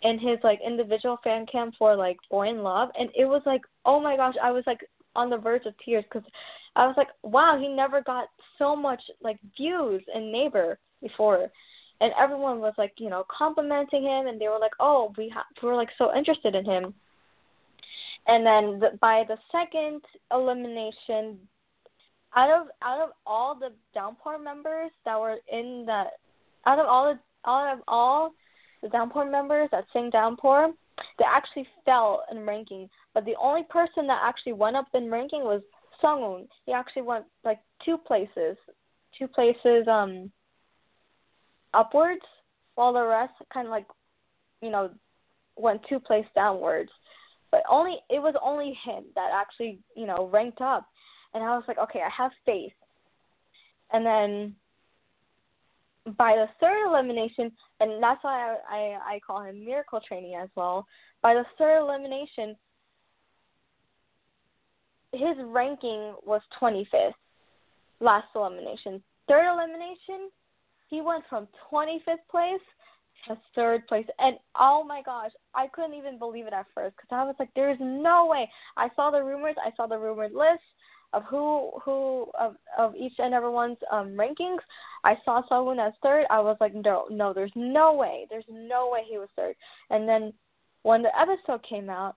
in his like individual fan cam for like Boy in Love, and it was like, oh my gosh, I was like on the verge of tears because I was like, wow, he never got so much like views in Naver before, and everyone was like, you know, complimenting him, and they were like, oh, we ha- we were like so interested in him. And then the, by the second elimination, out of out of all the Downpour members that were in the, out of all the out of all the Downpour members that sing Downpour, they actually fell in ranking. But the only person that actually went up in ranking was Sungwoon. He actually went like two places, two places um upwards, while the rest kind of like, you know, went two places downwards. But only it was only him that actually you know ranked up, and I was like, okay, I have faith. And then by the third elimination, and that's why I, I, I call him miracle trainee as well. By the third elimination, his ranking was 25th. Last elimination, third elimination, he went from 25th place third place, and oh my gosh, I couldn't even believe it at first because I was like, "There's no way." I saw the rumors, I saw the rumored list, of who who of of each and everyone's um rankings. I saw someone as third. I was like, no, no, there's no way, there's no way he was third. And then when the episode came out,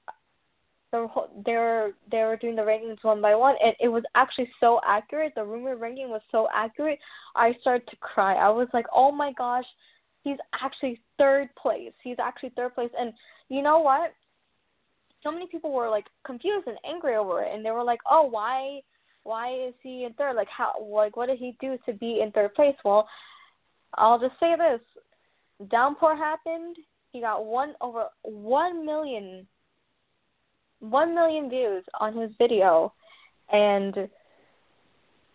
the whole, they were they were doing the rankings one by one, and it was actually so accurate. The rumor ranking was so accurate. I started to cry. I was like, oh my gosh, he's actually third place. He's actually third place. And you know what? so many people were like confused and angry over it. And they were like oh why why is he in third? Like how like what did he do to be in third place? Well i'll just say this. Downpour happened. He got one over one million one million views on his video. And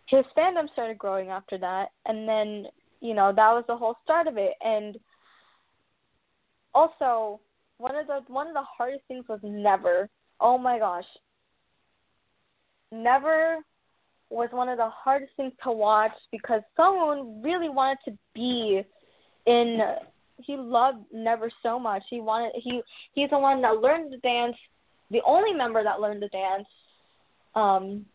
his fandom started growing after that. And then you know that was the whole start of it. And also one of the one of the hardest things was never oh my gosh never was one of the hardest things to watch because someone really wanted to be in he loved never so much. He wanted he he's the one that learned the dance the only member that learned the dance um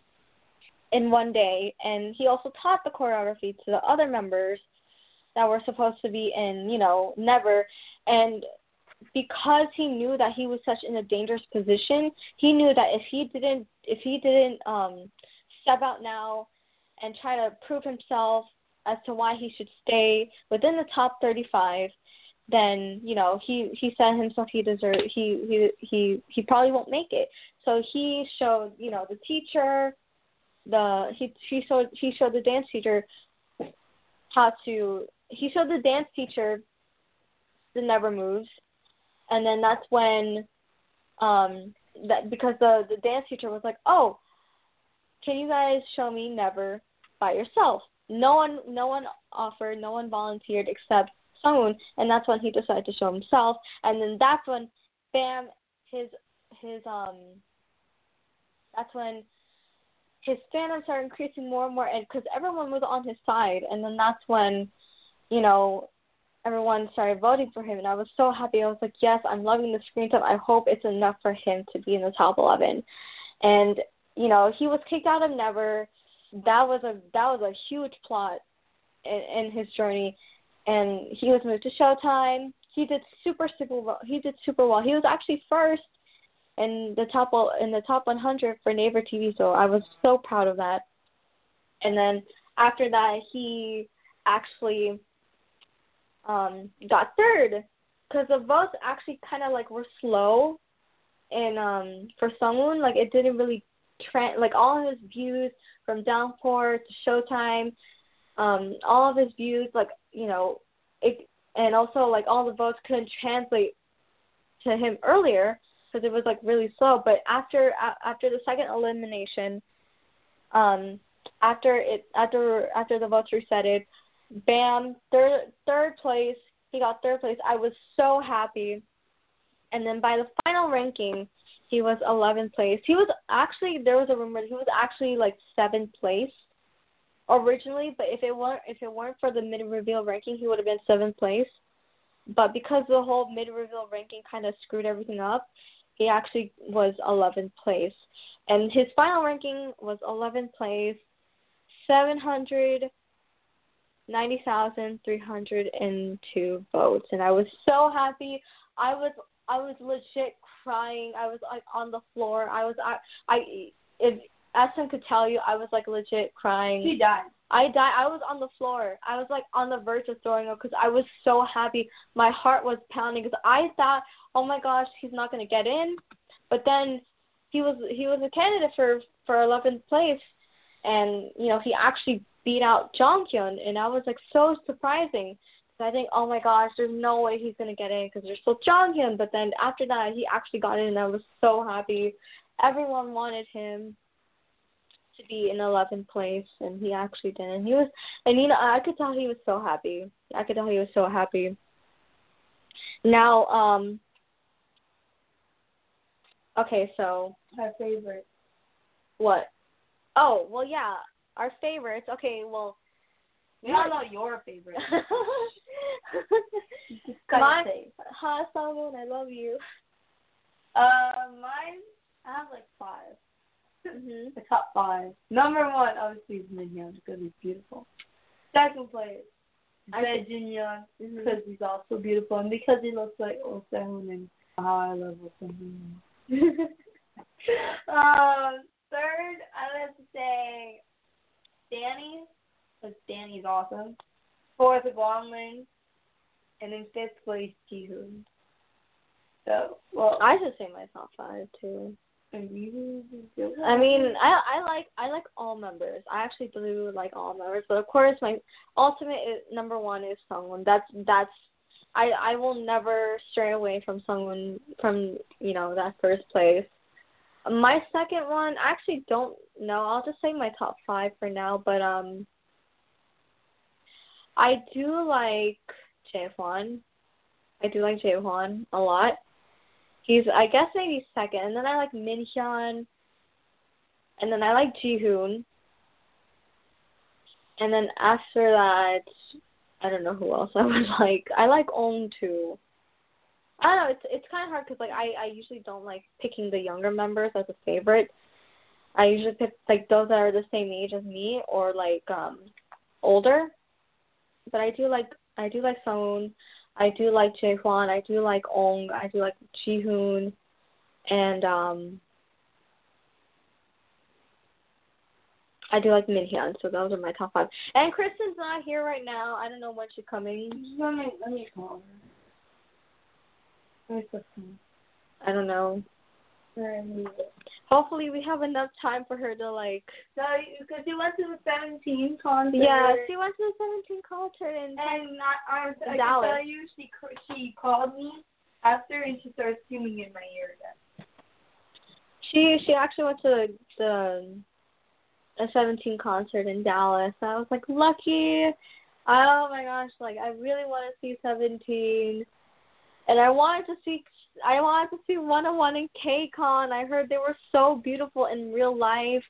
in one day. And he also taught the choreography to the other members that were supposed to be in you know never. And because he knew that he was such in a dangerous position he knew that if he didn't if he didn't um step out now and try to prove himself as to why he should stay within the top 35 then you know he he said himself he deserved he he he he probably won't make it. So he showed you know the teacher the he he showed he showed the dance teacher how to he showed the dance teacher the never moves and then that's when um that because the the dance teacher was like oh can you guys show me never by yourself? No one no one offered no one volunteered except Sungwoon and that's when he decided to show himself. And then that's when bam his his um that's when his fandom started increasing more and more, and because everyone was on his side, and then that's when, you know, everyone started voting for him, and I was so happy. I was like, yes, I'm loving the screen time. I hope it's enough for him to be in the top 11, and you know, he was kicked out of Never. That was a that was a huge plot in, in his journey, and he was moved to Showtime. He did super super well. He did super well. He was actually first in the top in the top 100 for Naver TV. So I was so proud of that. And then after that, he actually um got third because the votes actually kind of like were slow. And um for Sungwoon, like it didn't really trend. Like all his views from Downpour to Showtime, um all of his views, like you know, it and also like all the votes couldn't translate to him earlier because it was like really slow. But after after the second elimination, um, after it after after the votes resetted, bam, third third place. He got third place. I was so happy. And then by the final ranking, he was 11th place. He was actually there was a rumor he was actually like seventh place originally, but if it weren't if it weren't for the mid reveal ranking, he would have been seventh place. But because the whole mid reveal ranking kind of screwed everything up, he actually was 11th place. And his final ranking was 11th place, 790,302 votes. And I was so happy. I was I was legit crying. I was like on the floor. I was I I if Essen could tell you, I was like legit crying. He died. I died. I was on the floor. I was like on the verge of throwing up because I was so happy. My heart was pounding because I thought, oh my gosh, he's not gonna get in. But then he was he was a candidate for for 11th place, and you know he actually beat out Jonghyun, and I was like so surprising. I think, oh my gosh, there's no way he's gonna get in because there's still Jonghyun. But then after that, he actually got in, and I was so happy. Everyone wanted him to be in 11th place, and he actually did. And he was, and you know, I could tell he was so happy. I could tell he was so happy. Now, um, okay, so Our favorite. what? Oh, well, yeah, our favorites. Okay, well, We don't know your favorite. Just gotta Mine- say. Hi, Salmon, I love you. Uh, mine. I have like five. Mhm. The top five. Number one, obviously, is Minhyun because he's beautiful. Second place, Junyoung Mhm. because he's also beautiful and because he looks like Oh Sehun and how I love Oh Sehun. um, third, I would have to say Danny because Danny's awesome. Fourth, Guanlin. And then fifth place, Jihoon. So, well, I should say my top five too. I mean, I I like I like all members. I actually do like all members, but of course, my ultimate is, number one is Sungwoon. That's that's I I will never stray away from Sungwoon from you know that first place. My second one, I actually don't know. I'll just say my top five for now. But um, I do like Jaehwan. I do like Jaehwan a lot. He's I guess maybe second, and then I like Minhyun, and then I like Jihoon, and then after that, I don't know who else I would like. I like Ong too. I don't know. It's it's kind of hard because like I I usually don't like picking the younger members as a favorite. I usually pick like those that are the same age as me or like um older. But I do like I do like Sung. I do like Jaehwan. I do like Ong. I do like Jihoon, and um I do like Minhyun. So those are my top five. And Kristen's not here right now. I don't know when she's coming. Let me let me call her. Where's the phone? I don't know. Where is it? Hopefully we have enough time for her to like. No, because she went to the 17 concert. Yeah, she went to the 17 concert and. And not, I, I can Dallas. tell you, she she called me after and she started screaming in my ear again. She she actually went to the a seventeen concert in Dallas. I was like lucky. Oh my gosh, like I really want to see seventeen, and I wanted to see I wanted to see Wanna One in KCON. I heard they were so beautiful in real life,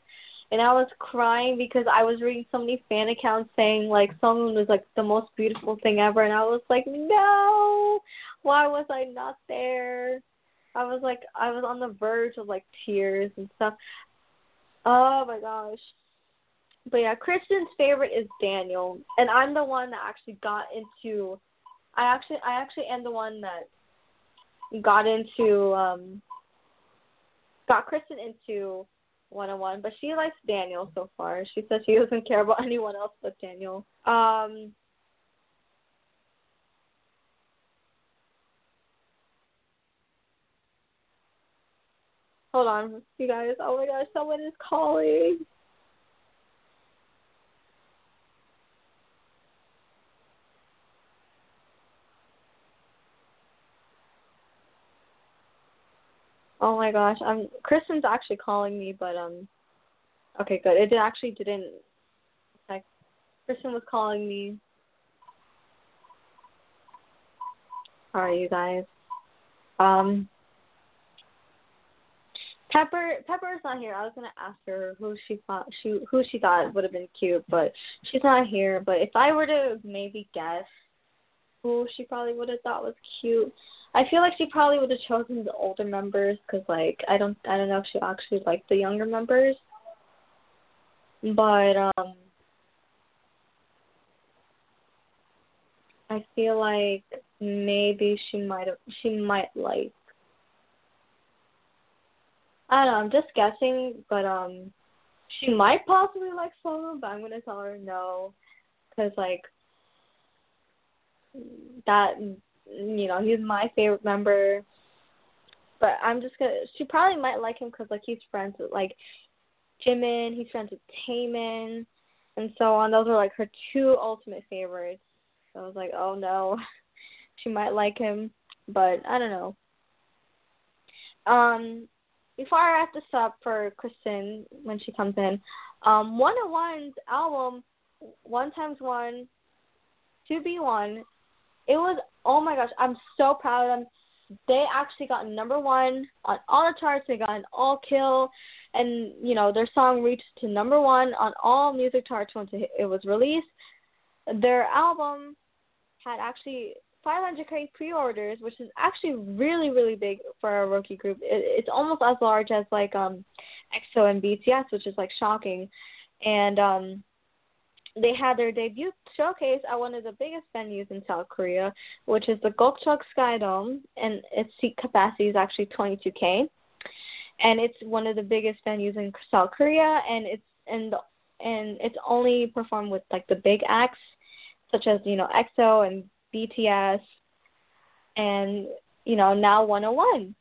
and I was crying because I was reading so many fan accounts saying like someone was like the most beautiful thing ever, and I was like no, why was I not there? I was like I was on the verge of like tears and stuff. Oh my gosh. But yeah, Kristen's favorite is Daniel, and I'm the one that actually got into. I actually I actually am the one that got into um got Kristen into Wanna One, but she likes Daniel so far. She says she doesn't care about anyone else but Daniel. Um Hold on, you guys. Oh my gosh, someone is calling. Oh my gosh, I'm Kristen's actually calling me, but um, okay, good. It actually didn't. Like, Kristen was calling me. Sorry, you guys. Um, Pepper Pepper's not here. I was gonna ask her who she thought she who she thought would have been cute, but she's not here. But if I were to maybe guess who she probably would have thought was cute, I feel like she probably would have chosen the older members because like I don't I don't know if she actually liked the younger members. But um I feel like maybe she might have she might like I don't know, I'm just guessing, but um she might possibly like Solo, but I'm gonna tell her no, because like that you know he's my favorite member. But I'm just gonna. She probably might like him because like he's friends with like Jimin, he's friends with Taemin, and so on. Those are like her two ultimate favorites. So I was like, oh no, she might like him, but I don't know. Um, before I wrap this up for Kristen when she comes in, um, Wanna One's album, One Times One, To Be One, it was oh my gosh, I'm so proud of them. They actually got number one on all the charts. They got an all kill, and you know their song reached to number one on all music charts once it was released. Their album had actually 500k pre-orders, which is actually really really big for a rookie group. It, it's almost as large as like um EXO and BTS, which is like shocking. And um they had their debut showcase at one of the biggest venues in South Korea, which is the Gocheok Sky Dome, and its seat capacity is actually 22k. And it's one of the biggest venues in South Korea, and it's and and it's only performed with like the big acts, such as you know EXO and BTS, and you know now 101,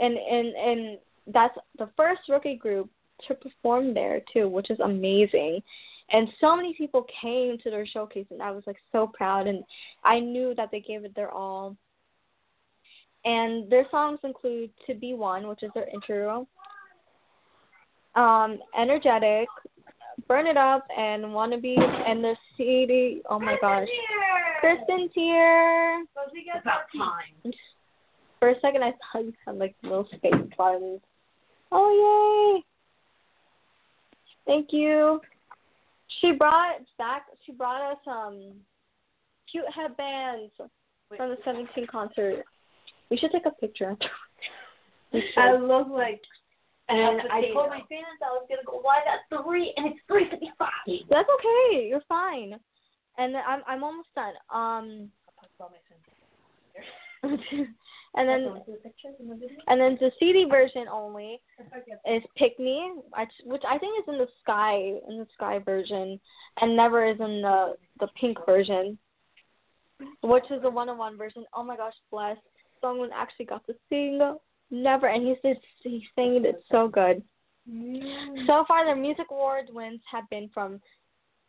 and and and that's the first rookie group to perform there too, which is amazing. And so many people came to their showcase, and I was like so proud, and I knew that they gave it their all. And their songs include "To Be One," which is their intro, um, "Energetic," Burn It Up and Wannabes and the CD. Oh my gosh. Kristen's here. About time. For a second, I thought you had like little space buttons. Oh yay! Thank you. She brought back. She brought us um cute headbands from the 17 concert. We should take a picture. I look like And I told my fans I was gonna go live at three, and it's three fifty-five. That's okay. You're fine. And I'm I'm almost done. Um, and then and then the CD version only is Pick Me, which I think is in the Sky in the Sky version, and never is in the the Pink version, which is the Wanna One version. Oh my gosh, bless! Someone actually got to sing Never, and he said he sang it so good. So far, their music awards wins have been from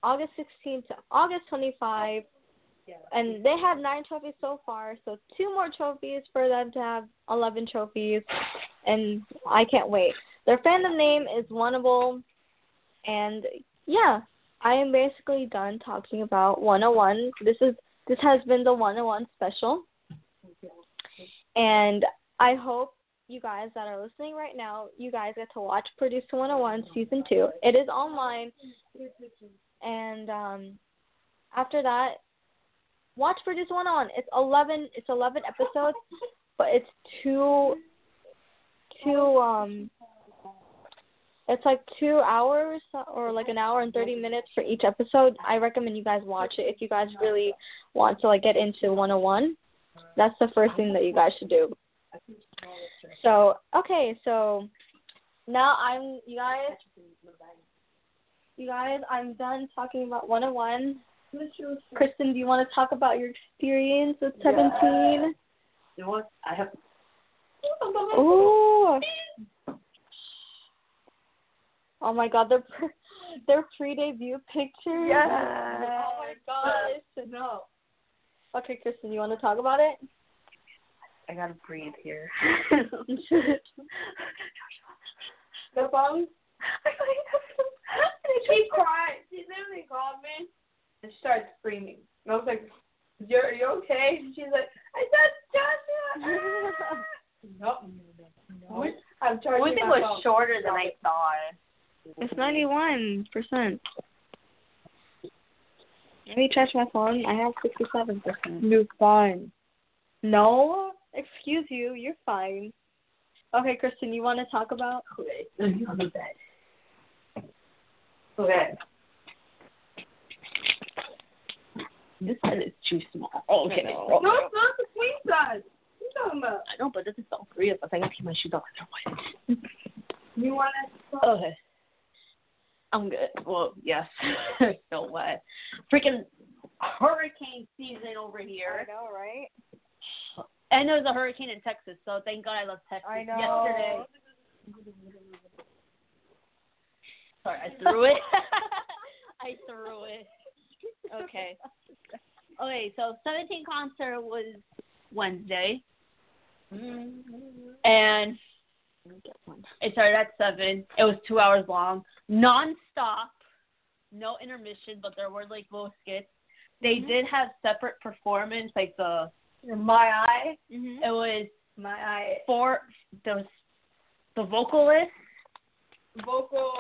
August 16 to August 25, and they have nine trophies so far. So two more trophies for them to have 11 trophies, and I can't wait. Their fandom name is Wannable, and yeah, I am basically done talking about 101. This is this has been the 101 special, and I hope you guys that are listening right now, you guys get to watch Produce 101 season two. It is online, and um, after that, watch Bridges One on. It's 11. It's 11 episodes, but it's two, two um. It's like two hours or like an hour and thirty minutes for each episode. I recommend you guys watch it if you guys really want to like get into 101. That's the first thing that you guys should do. So okay, so now I'm you guys. You guys, I'm done talking about 101. Kristen, do you want to talk about your experience with 17? You know what? I have. Ooh. Oh my God, their pre- their pre-debut pictures. Yes. Oh my gosh. Uh, no. Okay, Kristen, you want to talk about it? I gotta breathe here. the phone. she cried. She literally called me and started screaming. And I was like, "You're are you okay?" And she's like, "I said Joshua." Ah! nope. No. I'm charging Everything my was phone. shorter than I thought. It's ninety one percent. Let me charge my phone. I have sixty seven percent. You're fine. No, excuse you. You're fine. Okay, Kristen, you want to talk about? Okay. On the bed. Okay. This one is too small. Oh, okay. No, it's not the queen size. What are you talking about? I know, but this is all three of us. I gotta keep my shoes. Otherwise. You want to? Okay. I'm good. Well, yes. Still wet. Freaking hurricane season over here. I know, right? And there was a hurricane in Texas, so thank God I left Texas I know. yesterday. Sorry, I threw it. I threw it. Okay. Okay, so 17 concert was Wednesday, and it started at seven. It was two hours long, non-stop, no intermission, but there were like little skits. They did have separate performance, like the My eye. Mhm. it was My eye. four the the vocalist, Vocal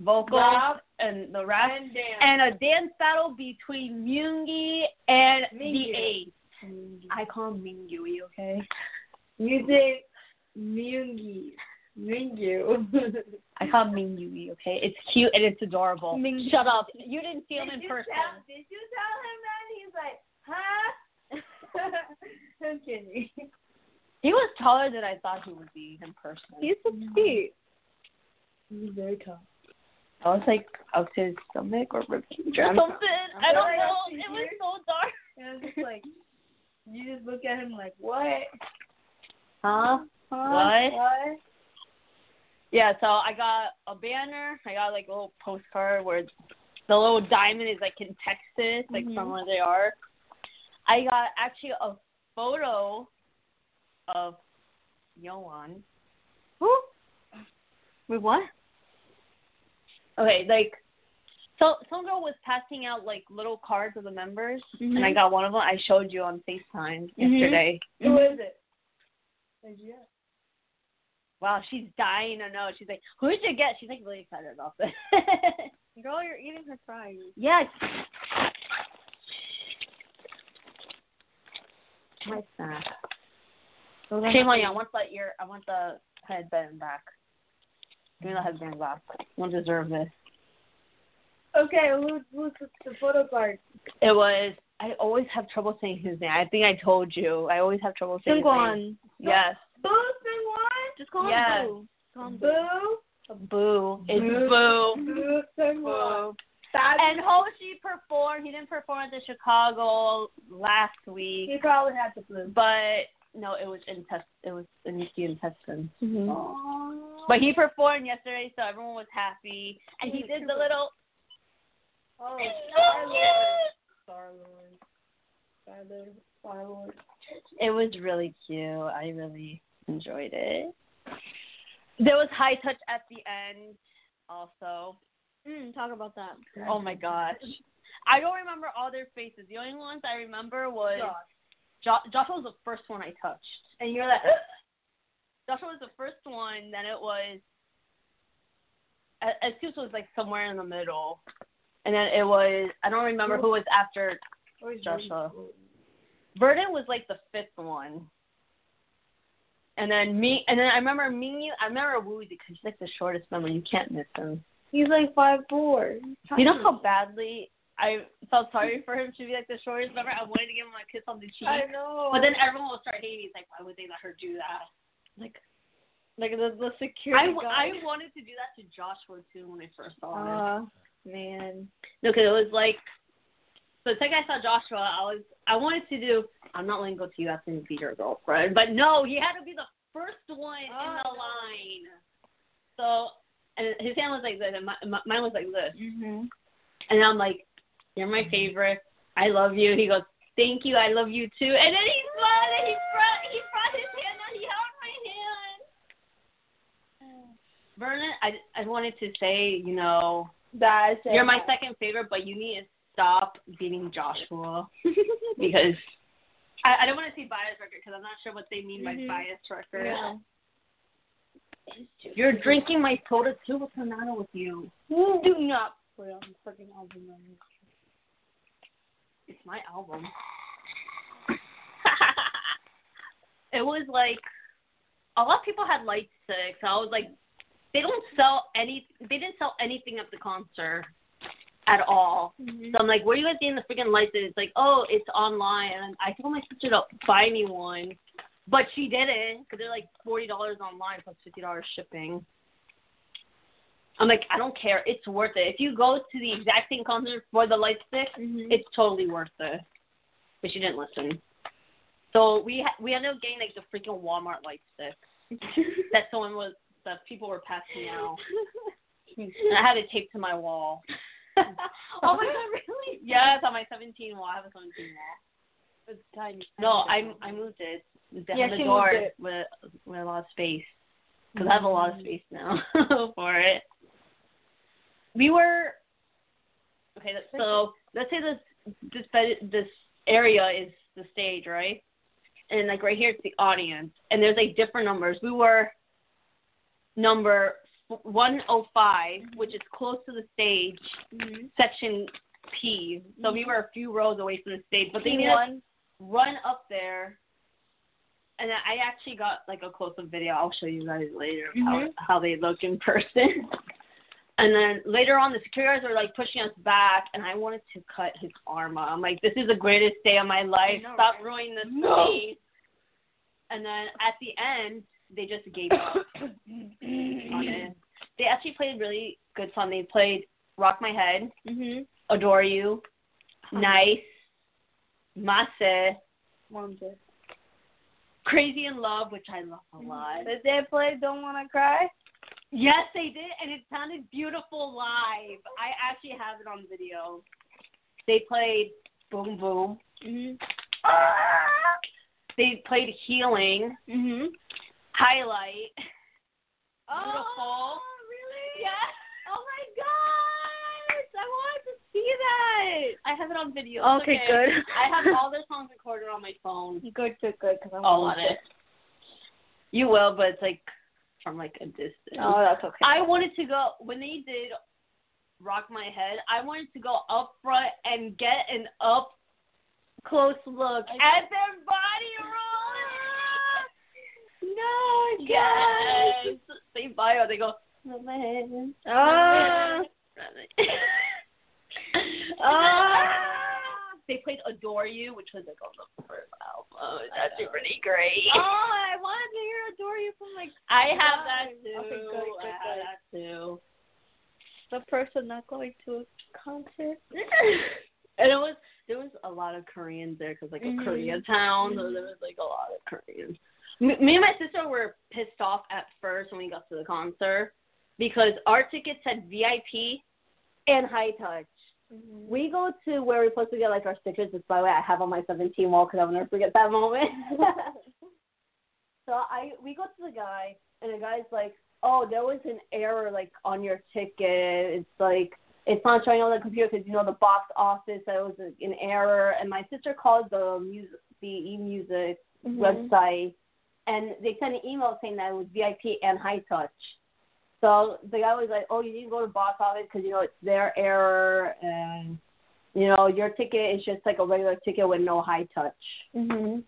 Vocal. Rap. And the rap, and and a dance battle between Myungi and the Mingyu. Eight. I call him Mingyu. You okay? Music. Myungi. Mingyu. I call him Mingyu. Okay? It's cute and it's adorable. Mingyu. Shut up. You didn't see him Did in person. Tell, did you tell him that? He's like, huh? I'm kidding. He was taller than I thought he would be in person. He's so sweet. He's very tall. I was like up to his stomach or rib cage or I'm- something. I don't know. up to It was so dark. And it's just like, you just look at him like, what? Huh? Huh? What? What? Yeah, so I got a banner. I got like a little postcard where the little diamond is like in Texas, like mm-hmm. from where they are. I got actually a photo of Yoan. Who? Wait, what? Okay, like So some girl was passing out like little cards of the members, Mm-hmm. and I got one of them. I showed you on Facetime yesterday. Who is it? Get? Wow, she's dying to know. She's like, "Who did you get?" She's like really excited about this. Girl, you're eating her fries. yes. My snack. Shame on you. I want the ear. I want the headband back. Give me the headband back. I don't deserve this. Okay, who, who's the, the photo card? It was. I always have trouble saying his name. I think I told you. I always have trouble saying his name. Sungwon. Yes. Boo Seungwon? Just call him Yes. Boo. Call him Boo. Boo? Boo. It's Boo. boo. Boo Seungwon. Boo. That's And Hoshi performed. He didn't perform at the Chicago last week, he probably had the flu. but no, it was intest. It was in the intestines. Mm-hmm. Aww. But he performed yesterday, so everyone was happy, and he did the little. Oh, It's so cute. Star-Lord. Star-Lord. Star-Lord. It was really cute. I really enjoyed it. There was high touch at the end, also. Mm, talk about that. Oh my gosh. I don't remember all their faces. The only ones I remember was Josh. Jo- Joshua was the first one I touched. And you're like, Joshua was the first one. Then it was. Excuse was like somewhere in the middle, and then it was. I don't remember who was after Joshua. Vernon was like the fifth one. And then me, and then I remember me. I remember Woozi because he's like the shortest member. You can't miss him. He's like five four. You know how badly I felt sorry for him to be like the shortest member. I wanted to give him a kiss on the cheek, I know. but then everyone will start hating. He's like, why would they let her do that? Like, like the the security w-. I wanted to do that to Joshua too when I first saw him. Uh, man. No, because it was like, so the second I saw Joshua, I was, I wanted to do, I'm not letting go to you after you be your girlfriend, but no, he had to be the first one in Oh, the no. line. So, and his hand was like this, and my, my, mine was like this, Mhm. and I'm like, you're my favorite, I love you. He goes, thank you, I love you too, and then he smiled and he brought, he brought his hand out, he held my hand. Vernon, I, I wanted to say, you know, that is you're my second favorite, but you need to stop beating Joshua because I, I don't want to say bias record because I'm not sure what they mean by Mhm. bias record. Yeah. You're drinking my soda too. What's the matter with you? Do not put on freaking album. On me. It's my album. it was like a lot of people had light sticks. I was like, they don't sell any. They didn't sell anything at the concert at all. Mhm. So I'm like, where are you guys getting the freaking license? It's like, oh, it's online. And I told my sister to buy me one, but she didn't because they're like forty dollars online plus fifty dollars shipping. I'm like, I don't care. It's worth it. If you go to the exact same concert for the light stick, Mhm. it's totally worth it. But she didn't listen. So we ha- we ended up getting like the freaking Walmart light stick that someone was that people were passing out, and I had it taped to my wall. oh my god, really? Yes, on my 17 wall. I have a 17 wall. It's tiny. No, I I moved it. Behind Yeah, the she door moved it. with with a lot of space because I have a lot of space now for it. We were okay. So let's say this this bed, this area is the stage, right? And like right here, it's the audience, and there's like different numbers. We were number 105, which is close to the stage, Mhm. section P. So we were a few rows away from the stage, but they one. run up there. And I actually got like a close up video. I'll show you guys later how Mhm. how they look in person. And then later on, the security guards were like pushing us back, and I wanted to cut his arm off. I'm like, this is the greatest day of my life. know, Stop right? ruining this No. And then at the end, they just gave up. They actually played really good song. They played "Rock My Head," Mhm. "Adore You," "Nice," "Mase," Mom's it. Crazy in Love, which I love a lot. Did they play Don't Wanna Cry? Yes, they did, and it sounded beautiful live. I actually have it on video. They played Boom Boom. Mhm. They played Healing, Mhm. Highlight. Oh, Beautiful. really? Yes. Oh my gosh! I want to see that. I have it on video. It's Okay, good. I have all their songs recorded on my phone. Good, good, good. Because I'm All of it. You will, but it's like from like a distance. Oh, that's okay. I wanted to go when they did Rock My Head. I wanted to go up front and get an up close look at their body roll. no, Yes. They bio. They go. Ah. Ah. They played "Adore You," which was like on the first album. That's pretty great. Oh, I wanted to hear "Adore You" from like I have that too. Okay, good, good, I have that too. the person not going to a concert. and it was there was a lot of Koreans there because like Mhm. a Korea town, so there was like a lot of Koreans. Me, me and my sister were pissed off at first when we got to the concert because our tickets said VIP and high touch. We go to where we're supposed to get like our stickers. Which, by the way, I have on my 17 wall because I'll never forget that moment. so I we go to the guy and the guy's like, "Oh, there was an error like on your ticket. It's like it's not showing on the computer because you know the box office that was an error." And my sister called the music the e music Mm-hmm. website and they sent an email saying that it was VIP and high touch. So the guy was like, "Oh, you need to go to box office because you know it's their error, and you know your ticket is just like a regular ticket with no high touch." Mhm.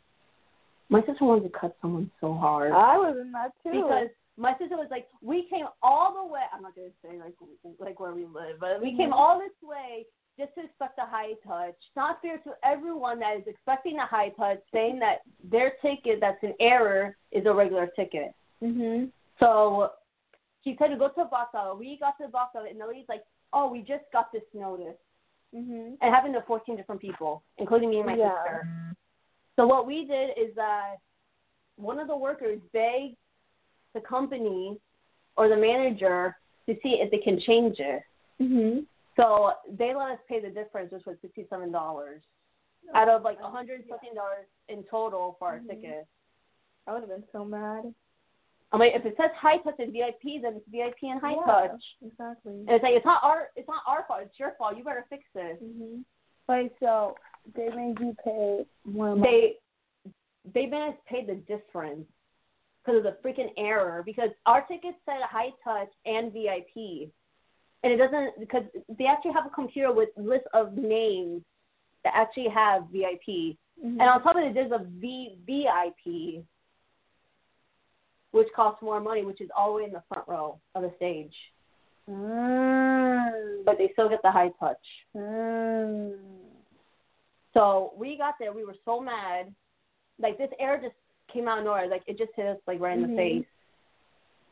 My sister wanted to cut someone so hard I was in that too. because my sister was like, "We came all the way. I'm not gonna say like like where we live, but we came all this way just to expect a high touch. Not fair to everyone that is expecting a high touch, saying that their ticket that's an error is a regular ticket." Mhm. So she said to go to a box office. We got to the box office, and the lady's like, "Oh, we just got this notice," Mhm. and happened to 14 different people, including me and my Yeah. sister. So what we did is that one of the workers begged the company or the manager to see if they can change it. Mhm. So they let us pay the difference, which was fifty-seven dollars out of like one hundred something dollars in total for our Mhm. ticket. I would have been so mad. I'm like, if it says high touch and VIP, then it's VIP and high Yeah. touch. Exactly. And it's like it's not our it's not our fault. It's your fault. You better fix this. Mhm. Wait, so they made you pay more money. They they made us pay the difference because of the freaking error. Because our tickets said high touch and VIP, and it doesn't because they actually have a computer with list of names that actually have VIP, Mhm. and on top of it, there's a V VIP, which costs more money, which is all the way in the front row of the stage. Mm. But they still get the high touch. Mm. So we got there. We were so mad. Like this air just came out of nowhere. Like it just hit us like right in the Mhm. face.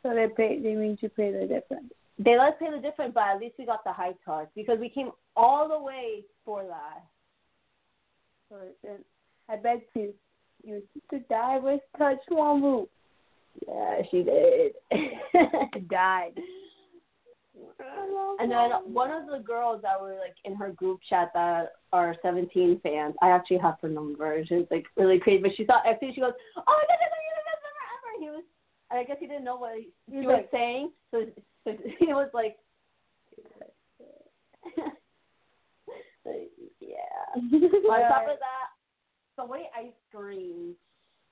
So they pay. They made you pay the difference. They let us pay the difference, but at least we got the high touch because we came all the way for that. So I bet you, you sister died with touch one move. Yeah, she did. Died. and then one of the girls that were like in her group chat that are 17 fans, I actually have her number. She's like really crazy, but she saw everything. She goes, "Oh my goodness, you're the best member ever!" And he was, I guess he didn't know what he, he He's was like- saying, so, so he was like, yeah. On top of that, the way I screamed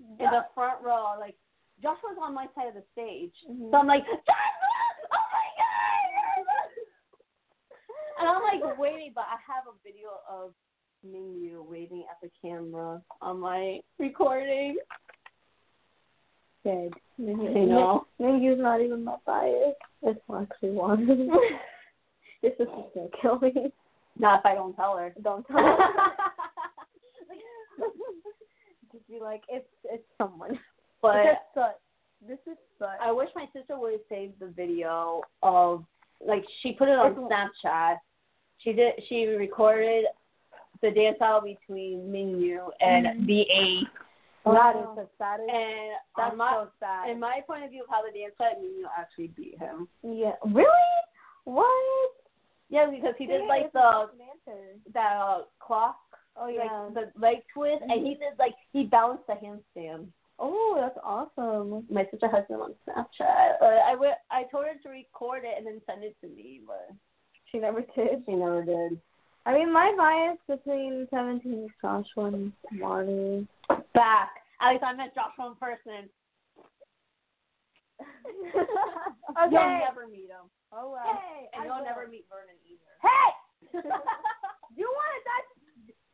in the front row, like Josh was on my side of the stage, Mhm. so I'm like, Joshua! Oh my god! and I'm like waiting, but I have a video of Mingyu waving at the camera on my recording. Dead. You know. Mingyu's not even my bias. It's actually one. Your sister's gonna kill me. Not if I don't tell her. Don't tell her. Just be like, it's it's someone. But This is. This is such. I wish my sister would have saved the video of like she put it on Snapchat. She did she recorded the dance battle between Mingyu and. BA. That Wow. the saddest. And That's my so sad. in my point of view of how the dance went, Mingyu actually beat him. Yeah. Really? What? Yeah, because he did Yeah, like the that uh, clock, Oh yeah. like the leg twist, and he did like he balanced the handstand. Oh, that's awesome. My sister has him on Snapchat. Uh, I wi- I told her to record it and then send it to me, but She never did. she never did. I mean, my bias between 17 is Joshua and Marty. Back. At least I met Joshua in person. okay. You'll never meet him. Oh well. Hey, And I you'll will. never meet Vernon either. Hey! you want to touch?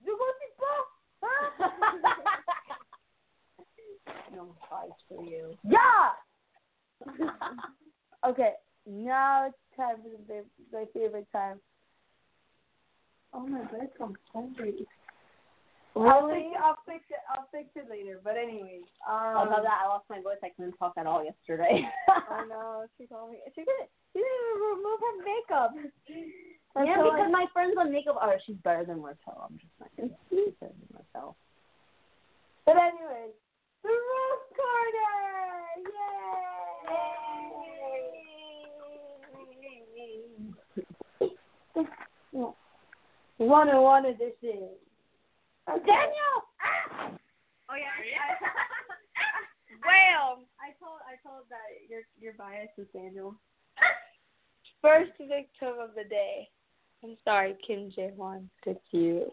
You go to school? Huh? No prize for you. yeah. Okay, now it's time for the my favorite time. Oh my god, I'm hungry. I'll fix, it, I'll fix it. I'll fix it later. But anyways, um, Although that I lost my voice, I couldn't talk at all yesterday. I know. She told me. She didn't. She didn't even remove her makeup. yeah, Until I- because my friends on makeup are she's better than Marcel. I'm just not she's better than Marcel. But anyways, the Rose Corner! Yay! One on one edition. Daniel! Ah! Oh yeah. Well, I told I told that your your bias is Daniel. First victim of the day. I'm sorry, Kim Jaehwan. It's you.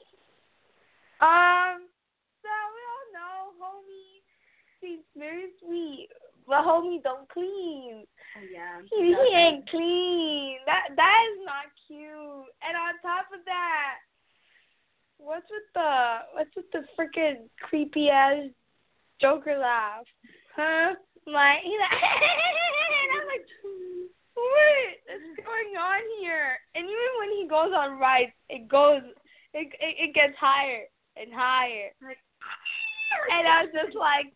Um, so we all know homie seems very sweet, but homie don't clean. Oh yeah. He, he ain't clean. That that is not cute. And on top of that, what's with the what's with the freaking creepy ass Joker laugh? Huh? Like he's like, and I'm like, what is going on here? And even when he goes on rides, it goes, it it, it gets higher and higher. Like, and I was just like,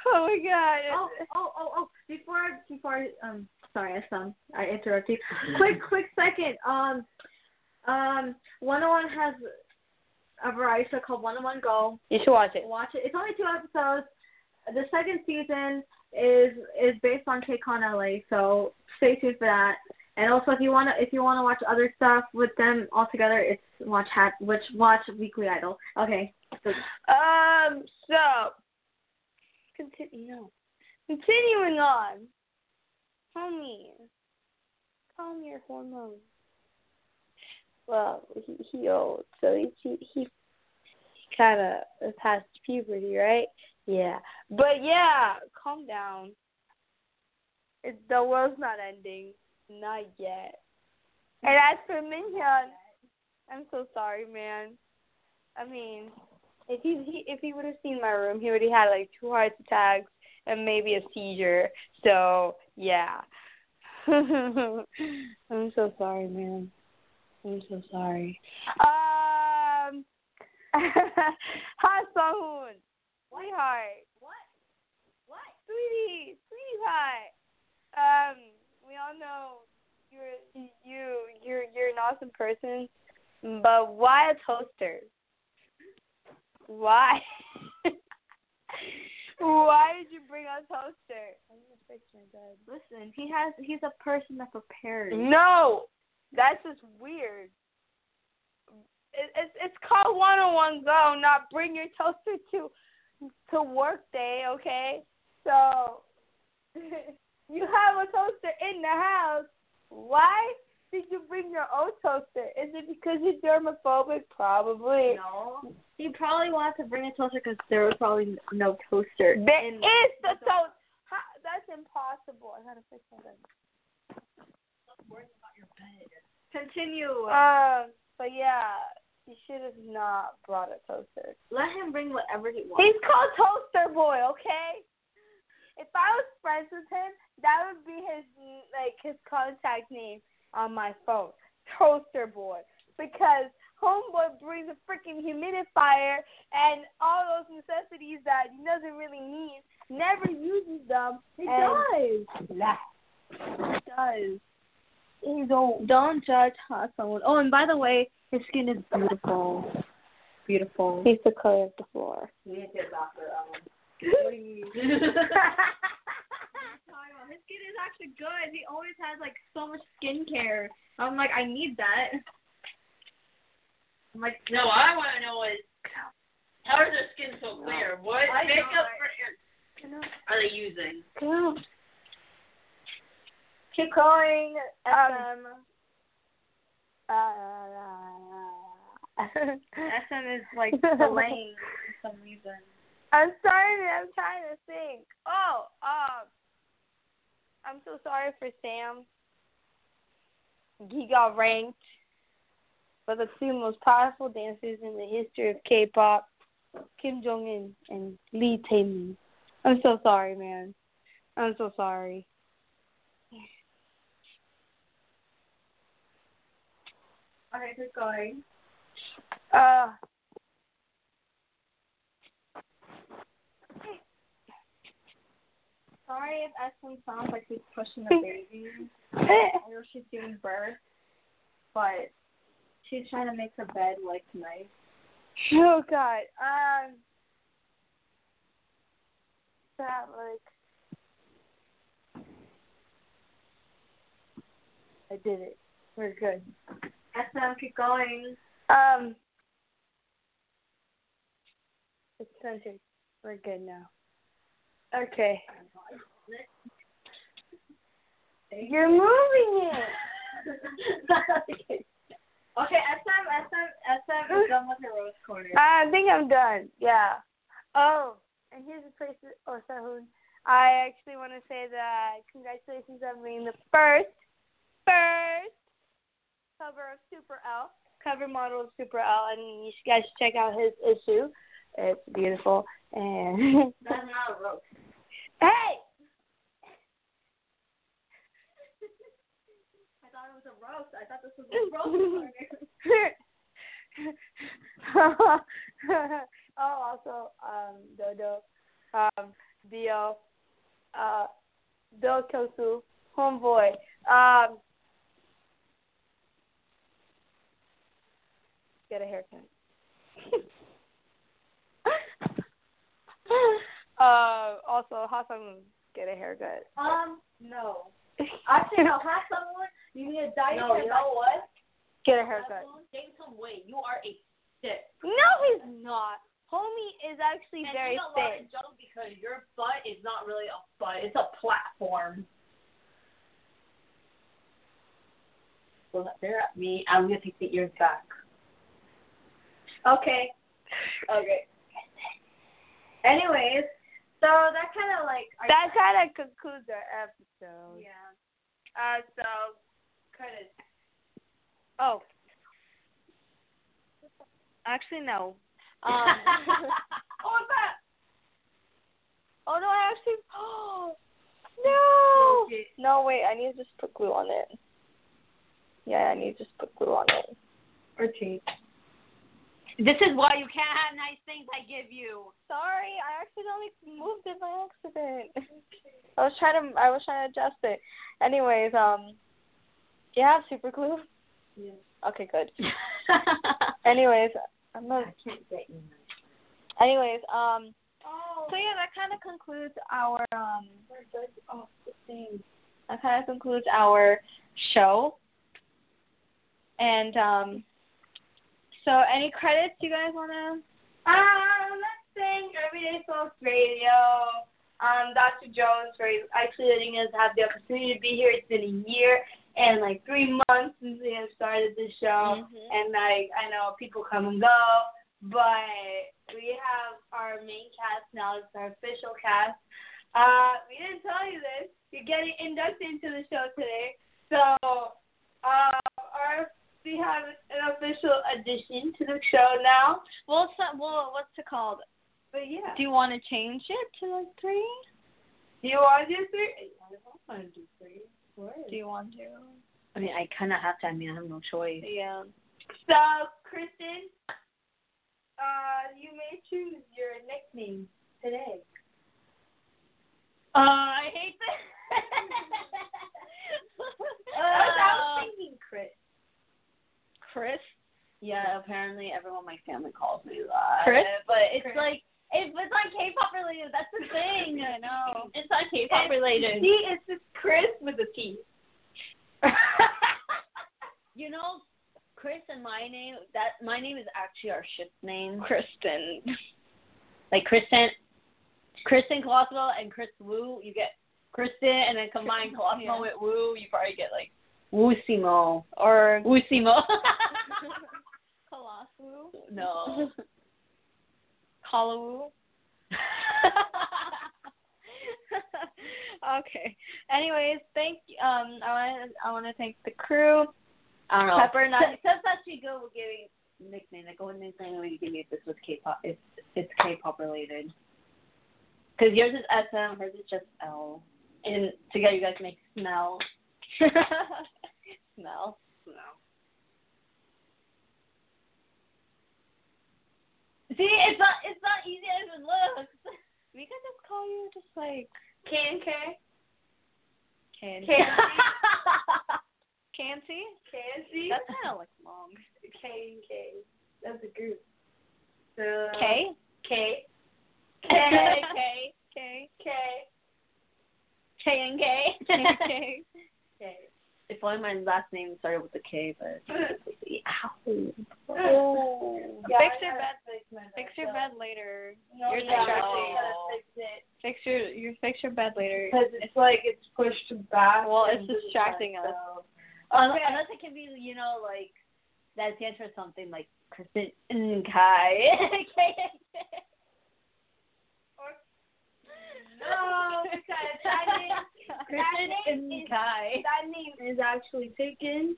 oh my god. Oh, oh, oh, oh! Before, before, um, sorry, I um, I interrupted you. quick, quick second. Um, um, Wanna One has a variety show called Wanna One Go. You should watch it. Watch it. It's only two episodes. The second season is is based on KCON LA, so stay tuned for that. And also, if you wanna if you wanna watch other stuff with them all together, it's watch hat which watch Weekly Idol. Okay. So, Um. So, continue. No. Continuing on. Homie, calm your hormones. Well, he he old, so he he he, kind of past puberty, right? Yeah. But yeah, calm down. It, the world's not ending, not yet. And as for Minhyun, I'm so sorry, man. I mean, if he, he if he would have seen my room, he would have had like two heart attacks and maybe a seizure. So yeah. I'm so sorry, man. I'm so sorry. Um, hi, Sungwoon. Sweetheart. What? What? Sweetie, sweetie pie. Um, we all know you're you you're you're an awesome person, but why a toaster? Why? why did you bring a toaster? I'm gonna fix my bed. listen, he has he's a person that prepares. No, that's just weird. It, it's it's called Wanna One Go, not bring your toaster to to work day. Okay, so you have a toaster in the house. Why did you bring your own toaster? Is it because you're dermophobic? Probably. No. He probably wanted to bring a toaster because there was probably no toaster. There in- is the toast. How, that's impossible. I gotta fix my bed. Continue. Um, but yeah, you should have not brought a toaster. Let him bring whatever he wants. He's called Toaster Boy, okay? If I was friends with him, that would be his like his contact name on my phone, Toaster Boy, because Homeboy brings a freaking humidifier and all those necessities that he doesn't really need. Never uses them. He and- does. Nah. He does. He's old. Don't judge how someone. Oh, and by the way, his skin is beautiful. Beautiful. He's the color of the floor. We need to get a doctor. Um, His skin is actually good. He always has like so much skincare. I'm like, I need that. I'm like, No, what I want to know is how is their skin so clear? What I know, makeup right? are they using? Keep going. Um, FM. Uh, SM is like delaying for some reason. I'm sorry. I'm trying to think. Oh, um, I'm so sorry for Sam. He got ranked for the two most powerful dancers in the history of K-pop, Kim Jong Un and Lee Tae-min. I'm so sorry, man. I'm so sorry. Okay, keep going. Uh, Sorry if SM sounds like she's pushing a baby. I know she's giving birth, but she's trying to make her bed like nice? oh God. Um, that like. I did it. We're good. SM, keep going. Um, it's censored. We're good now. Okay. You're moving it. okay, SM, SM, SM is done with her rose corner. I think I'm done. Yeah. Oh, and here's a place. Oh, Sehun. I actually want to say that congratulations on being the first, first cover of Super L, cover model of Super L, and you guys should check out his issue. It's beautiful. And That's not a rose. hey, I thought it was a roast. I thought this was a corner. oh, also, um, Dodo, um, Dio, uh, Do Kyungsoo, Homeboy, um, get a haircut. uh, also, Hasan, get a haircut. Um, no. Actually, no. Have someone. You need a diet. No, you know what? Get a haircut. Gain some weight. You are a stick. No, he's not. Homie is actually And very you know what? thin. Joe, because your butt is not really a butt. It's a platform. So they're at me. I'm gonna take the ears back. Okay. Okay. Anyways, so that kind of like. That kind of concludes our episode. Yeah. Uh, so credits. Oh. Actually, no. Um, oh, what's that? oh no, I actually. Oh no. No, wait. I need to just put glue on it. Yeah, I need to just put glue on it. Or tape. This is why you can't have nice things I give you. Sorry, I accidentally moved it by accident. I was trying to. I was trying to adjust it. Anyways, um, do you have super glue? Yeah. Okay, good. Anyways, I'm not. I can't get you. Anyways, um. Oh. So yeah, that kind of concludes our um. Oh, thing. That kind of concludes our show. And um. So any credits you guys wanna? Um, let's thank Everyday Folks Radio. Um, Dr. Jones for actually letting us have the opportunity to be here. It's been a year and like three months since we have started the show, Mhm. and like I know people come and go, but we have our main cast now. It's our official cast. Uh, we didn't tell you this. You're getting inducted into the show today, so uh, our we have an official addition to the show now. Well, so, well, what's it called? But yeah. Do you want to change it to like three? Do you want to do three? I don't want to do three. Do you want to? I mean, I kind of have to. I mean, I have no choice. Yeah. So, Kristen, uh, you may choose your nickname today. Uh, I hate this. Uh, I was thinking Chris. Chris. yeah, apparently everyone in my family calls me that. Chris? But it's Chris. like if it's not K-pop related, that's the thing. I know. It's not K-pop related. See, it's just Chris with a T. you know, Chris and my name. That my name is actually our ship name. Kristen. Like Kristen, Kristen Colosimo and Chris Wu. You get Kristen, and then combine Colosimo Yeah. with Wu. You probably get like Wu Simo. Or Wu Simo. Colossal. No. Kalu? okay. Anyways, thank um I want I want to thank the crew. I don't know. Pepper Nut. Since since actually good with giving nickname, like what nickname would you give me if this was K-pop? If it's K-pop related? Because yours is SM, hers is just L, and together you guys make smell. smell. Smell. See, it's not it's not easy as it looks. We could just call you just like K and K. Can K Cancy? K That's kind of like long. K and K. That's a group. So K? K. K K. K K. K and K. K. K. If only my last name started with a K, but ow. Oh. Fix your bed. Fix your bed later. No, You're yeah, distracting. you fix it. Fix your you fix your bed later. Because it's like it's pushed back. Well, it's distracting us. so- Un- Okay. Unless it can be, you know, like that stands for something like Kristen Kai. No, because that name, that Kristen name is Kai. that name is actually taken.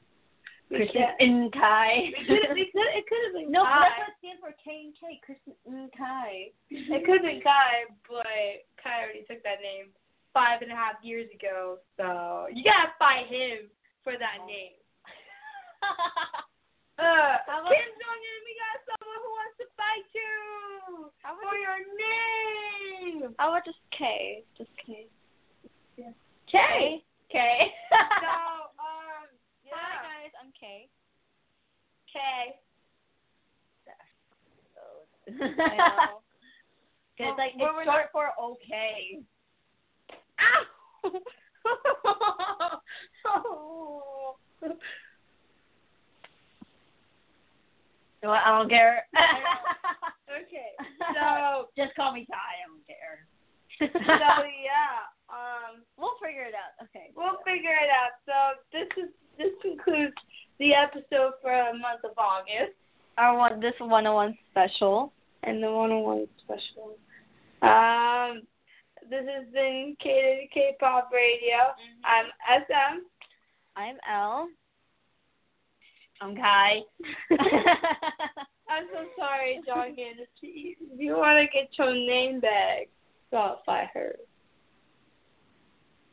Kai. It could, it could, have been No, Kai. that's what it stands for. K and K. Kristen Kai. It could have been Kai, but Kai already took that name five and a half years ago. So you gotta fight him for that name. Uh, about- Kim Jongin, we got someone who wants to fight you How about for your name. How about just K? Just K. K. K. So, um, Hi yeah. guys, I'm K. K. I know. It's like Well, it's we're short for okay. Ow! You know? I don't care. okay. So, just call me Kai. I don't care. so yeah. Um, We'll figure it out. Okay. we'll figure it out. So this is this concludes the episode for the month of August Our one this one on one special. and the one on one special. Um, this has been K to K-pop Radio. I'm SM. I'm L. I'm Kai. I'm so sorry, John If you, want to get your name back, go fight her.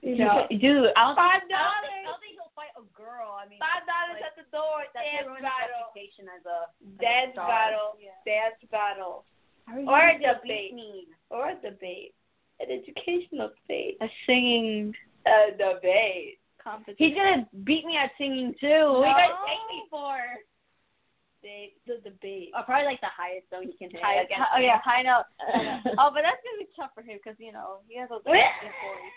You know, Dude, I don't Five think, I don't think, I dollars. Don't think he'll fight a girl. I mean, five dollars like, at the door. that's Dance battle. reputation as a Dance star. battle. Yeah. Dance battle. Or a debate. beat? Or a debate. An educational debate. A singing A debate. competition. He's gonna beat me at singing too. What do you guys No. me for? The debate. Oh, probably like the highest though he can hit. High, against oh yeah, high note. oh, but that's gonna be tough for him because you know he has those voice.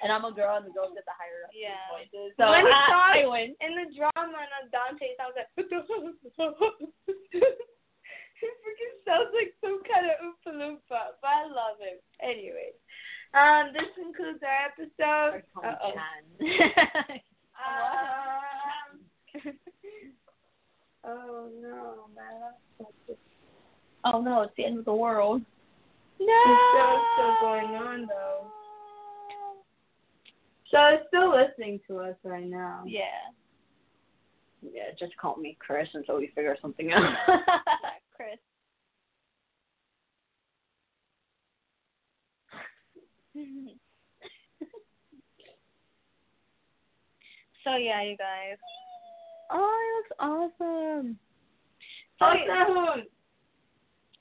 And I'm a girl, and the girls get the higher Yeah. voices. So When he I, talks- I win. In the drama on Dante sounds like it freaking sounds like some kind of oompa loompa, but I love him. Anyway, um, this concludes our episode. Uh-oh. Um, oh no, oh no, it's the end of the world. no. It's still, still going on though. So it's still listening to us right now. Yeah. Yeah, just call me Chris until we figure something out. Yeah, Chris. so yeah, you guys. Oh, it looks awesome. Oh. Awesome.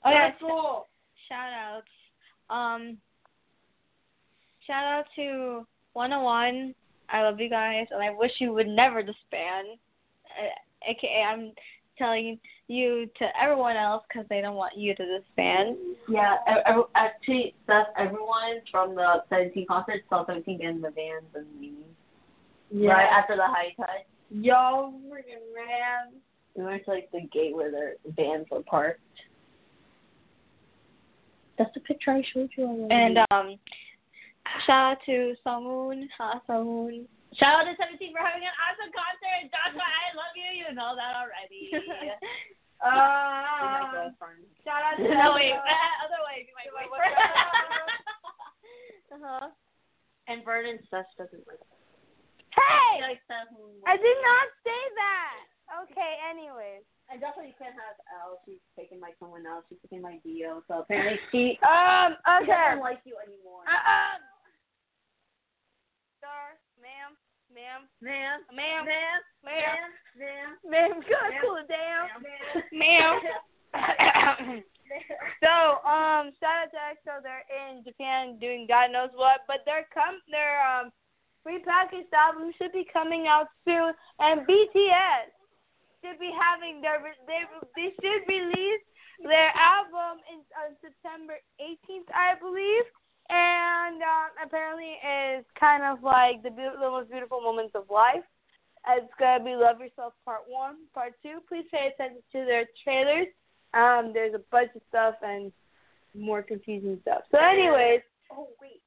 Oh yeah, cool. shout outs. Um shout out to Wanna One. I love you guys and I wish you would never disband. Uh, AKA I'm telling you to everyone else because they don't want you to disband. yeah, ev- ev- actually, that's everyone from the 17 concert saw 17 in the vans and me. Yeah. Right after the high cut, Yo, freaking man. we went to like the gate where their vans were parked. That's the picture I showed you already. And um shout out to Sungwoon, Ha Sungwoon. Shout out to 17 for having an awesome concert. Joshua, I love you. You know that already. Uh, shout out to no, wait. Elsa. Uh, other way. Be my My boyfriend. Uh huh. and Vernon Seth doesn't like. Hey, He likes Seth. I did not say that. Okay, anyways. I definitely can't have Elle. She's taken by someone else. She's taken by Dio. So apparently she, Um, she okay. doesn't like you anymore. Uh-uh. Sir, ma'am, ma'am, ma'am, ma'am, man, ma'am, you gotta Ma'am. cool it down. Ma'am. so, um, shout out to EXO. They're in Japan doing God knows what, but their com their um repackaged album should be coming out soon, and BTS should be having their they they should release their album in on September 18th, I believe. And um, apparently, is kind of like the, beau- the most beautiful moments of life. It's gonna be Love Yourself Part One, Part Two. Please pay attention to their trailers. Um, there's a bunch of stuff and more confusing stuff. So, anyways, Oh wait,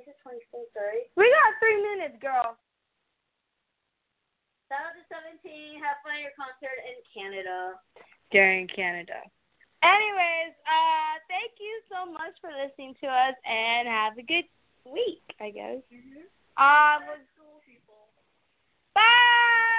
today's the twenty fifth, right? we got three minutes, girl. Shout out to Seventeen. Have fun at your concert in Canada. During Canada. Anyways, uh, thank you so much for listening to us and have a good week, I guess. Um, bye.